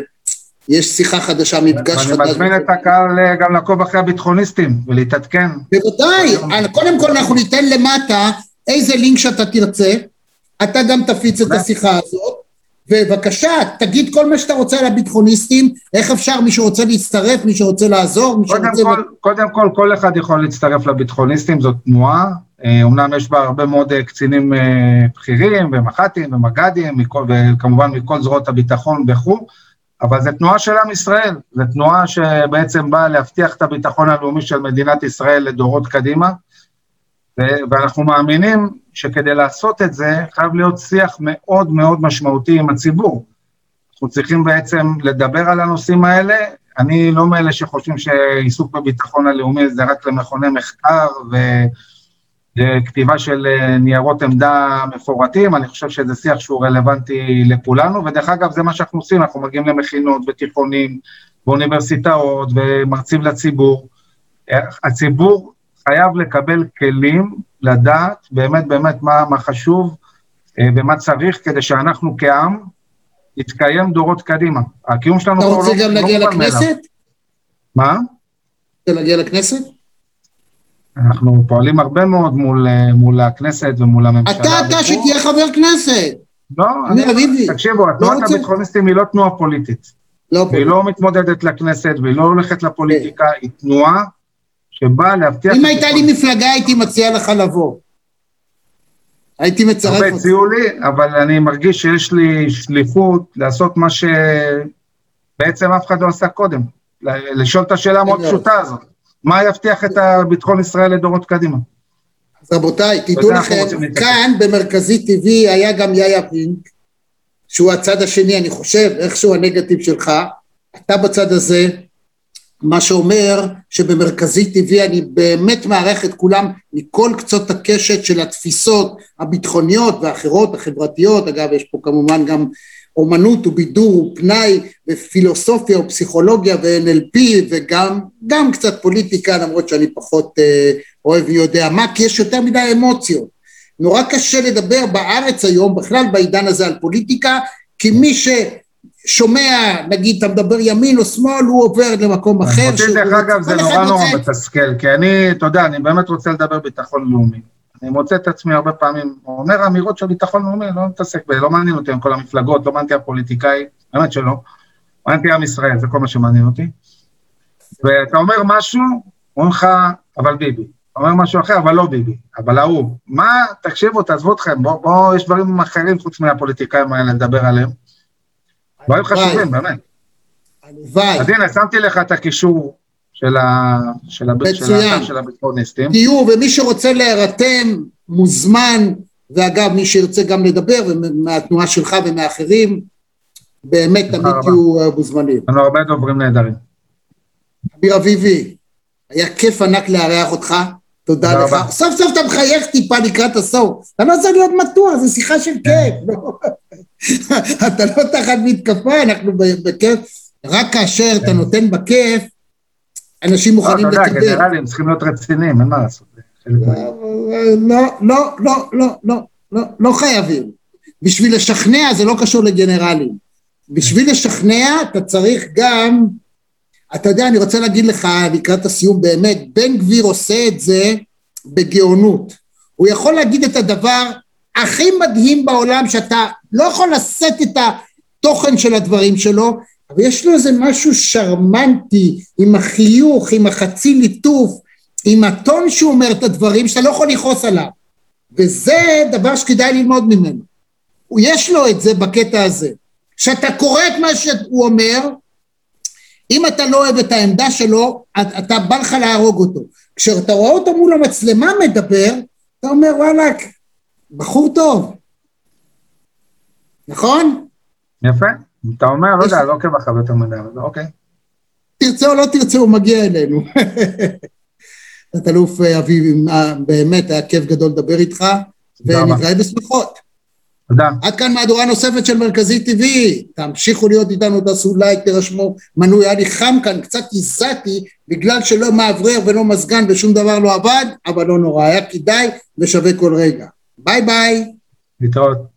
יש שיחה חדשה, מפגש חדש. אני מזמין את הקהל אה, גם לעקוב אחרי הביטחוניסטים ולהתעדכן. בוודאי, קודם כל אנחנו ניתן למטה איזה לינק שאתה תרצה, אתה גם תפיץ את השיחה הזאת, ובבקשה, תגיד כל מה שאתה רוצה על הביטחוניסטים, איך אפשר, מי שרוצה להצטרף, מי שרוצה לעזור, מי קודם שרוצה... כל, קודם כל, כל אחד יכול להצטרף לביטחוניסטים, זאת תנועה, אומנם אה, יש בה הרבה מאוד אה, קצינים בכירים ומח"טים ומג"דים, וכמובן מכל זרועות הביטחון וכו', אבל זו תנועה של עם ישראל, זו תנועה שבעצם באה להבטיח את הביטחון הלאומי של מדינת ישראל לדורות קדימה, ואנחנו מאמינים שכדי לעשות את זה חייב להיות שיח מאוד מאוד משמעותי עם הציבור. אנחנו צריכים בעצם לדבר על הנושאים האלה. אני לא מאלה שחושבים שעיסוק בביטחון הלאומי זה רק למכוני מחקר וכתיבה של ניירות עמדה מפורטים, אני חושב שזה שיח שהוא רלוונטי לכולנו, ודרך אגב זה מה שאנחנו עושים, אנחנו מגיעים למכינות ותיכונים באוניברסיטאות ומרצים לציבור. הציבור חייב לקבל כלים לדעת באמת באמת מה, מה חשוב אה, ומה צריך כדי שאנחנו כעם נתקיים דורות קדימה. הקיום שלנו אתה רוצה לא, גם לא להגיע לכנסת? מה? רוצה להגיע לכנסת? אנחנו פועלים הרבה מאוד מול, אה, מול הכנסת ומול הממשלה. אתה, אתה שתהיה חבר כנסת. לא, אני, תקשיבו, התנועת לא הביטחוניסטים היא לא תנועה פוליטית. לא פוליטית. היא לא מתמודדת לכנסת והיא לא הולכת לפוליטיקה, היא תנועה שבא להבטיח... אם הייתה לי מפלגה הייתי מציע לך לבוא. הייתי מצרף אותך. הרבה הציעו לי, אבל אני מרגיש שיש לי שליחות לעשות מה שבעצם אף אחד לא עשה קודם. לשאול את השאלה המאוד פשוטה הזאת. מה יבטיח את ביטחון ישראל לדורות קדימה? אז רבותיי, תדעו לכם, כאן במרכזי TV היה גם יאיה פינק, שהוא הצד השני, אני חושב, איכשהו הנגטיב שלך, אתה בצד הזה, מה שאומר שבמרכזי טבעי אני באמת מערך את כולם מכל קצות הקשת של התפיסות הביטחוניות והאחרות החברתיות, אגב יש פה כמובן גם אומנות ובידור ופנאי ופילוסופיה ופסיכולוגיה ו-NLP וגם גם קצת פוליטיקה למרות שאני פחות אה, אוהב ויודע מה כי יש יותר מדי אמוציות. נורא קשה לדבר בארץ היום בכלל בעידן הזה על פוליטיקה כי מי ש... שומע, נגיד, אתה מדבר ימין או שמאל, הוא עובר למקום אחר. אותי, דרך אגב, זה נורא נורא מתסכל, כי אני, אתה יודע, אני באמת רוצה לדבר ביטחון לאומי. אני מוצא את עצמי הרבה פעמים, אומר אמירות של ביטחון לאומי, לא מתעסק בזה, לא מעניין אותי עם כל המפלגות, לא מעניין אותי הפוליטיקאי, באמת שלא. מעניין אותי עם ישראל, זה כל מה שמעניין אותי. ואתה אומר משהו, אומרים לך, אבל ביבי. אומר משהו אחר, אבל לא ביבי, אבל ההוא. מה, תקשיבו, תעזבו אתכם, בואו, בוא, יש דברים אחרים חוץ מהפוליטיקאים האלה לדבר עליהם. דברים חשובים, באמת. הלוואי. אז הנה, שמתי לך את הקישור של, ה... של, הב... של, של הביטחוניסטים. תהיו, ומי שרוצה להירתם, מוזמן, ואגב, מי שירצה גם לדבר, מהתנועה שלך ומאחרים, באמת תמיד תהיו אה, מוזמנים. לנו הרבה דוברים נהדרים. אמיר אביבי, היה כיף ענק לארח אותך, תודה לך. סוף סוף אתה מחייך טיפה לקראת הסוף. אתה לא צריך להיות מתוח, זו שיחה של כיף. לא? אתה לא תחת מתקפה, אנחנו בכיף. רק כאשר אתה כן. נותן בכיף, אנשים מוכנים לקבל. אתה יודע, גנרלים צריכים להיות רציניים, אין מה לעשות. לא, לא, לא, לא, לא, לא, לא חייבים. בשביל לשכנע זה לא קשור לגנרלים. בשביל לשכנע אתה צריך גם, אתה יודע, אני רוצה להגיד לך לקראת הסיום באמת, בן גביר עושה את זה בגאונות. הוא יכול להגיד את הדבר הכי מדהים בעולם שאתה לא יכול לשאת את התוכן של הדברים שלו, אבל יש לו איזה משהו שרמנטי, עם החיוך, עם החצי ליטוף, עם הטון שהוא אומר את הדברים, שאתה לא יכול לכעוס עליו. וזה דבר שכדאי ללמוד ממנו. יש לו את זה בקטע הזה. כשאתה קורא את מה שהוא אומר, אם אתה לא אוהב את העמדה שלו, אתה בא לך להרוג אותו. כשאתה רואה אותו מול המצלמה מדבר, אתה אומר וואלכ, בחור טוב. נכון? יפה. אתה אומר, לא יודע, לא עוקב אחריו יותר מדי, אבל אוקיי. תרצה או לא תרצה, הוא מגיע אלינו. תת-אלוף אביב, אה, באמת היה כיף גדול לדבר איתך, ונתראה בשמחות. תודה. עד כאן מהדורה נוספת של מרכזי TV. תמשיכו להיות איתנו, תעשו לייק, תירשמו מנוי. היה לי חם כאן, קצת הזעתי, בגלל שלא מאוורר ולא מזגן ושום דבר לא עבד, אבל לא נורא, היה כדאי ושווה כל רגע. ביי ביי. להתראות.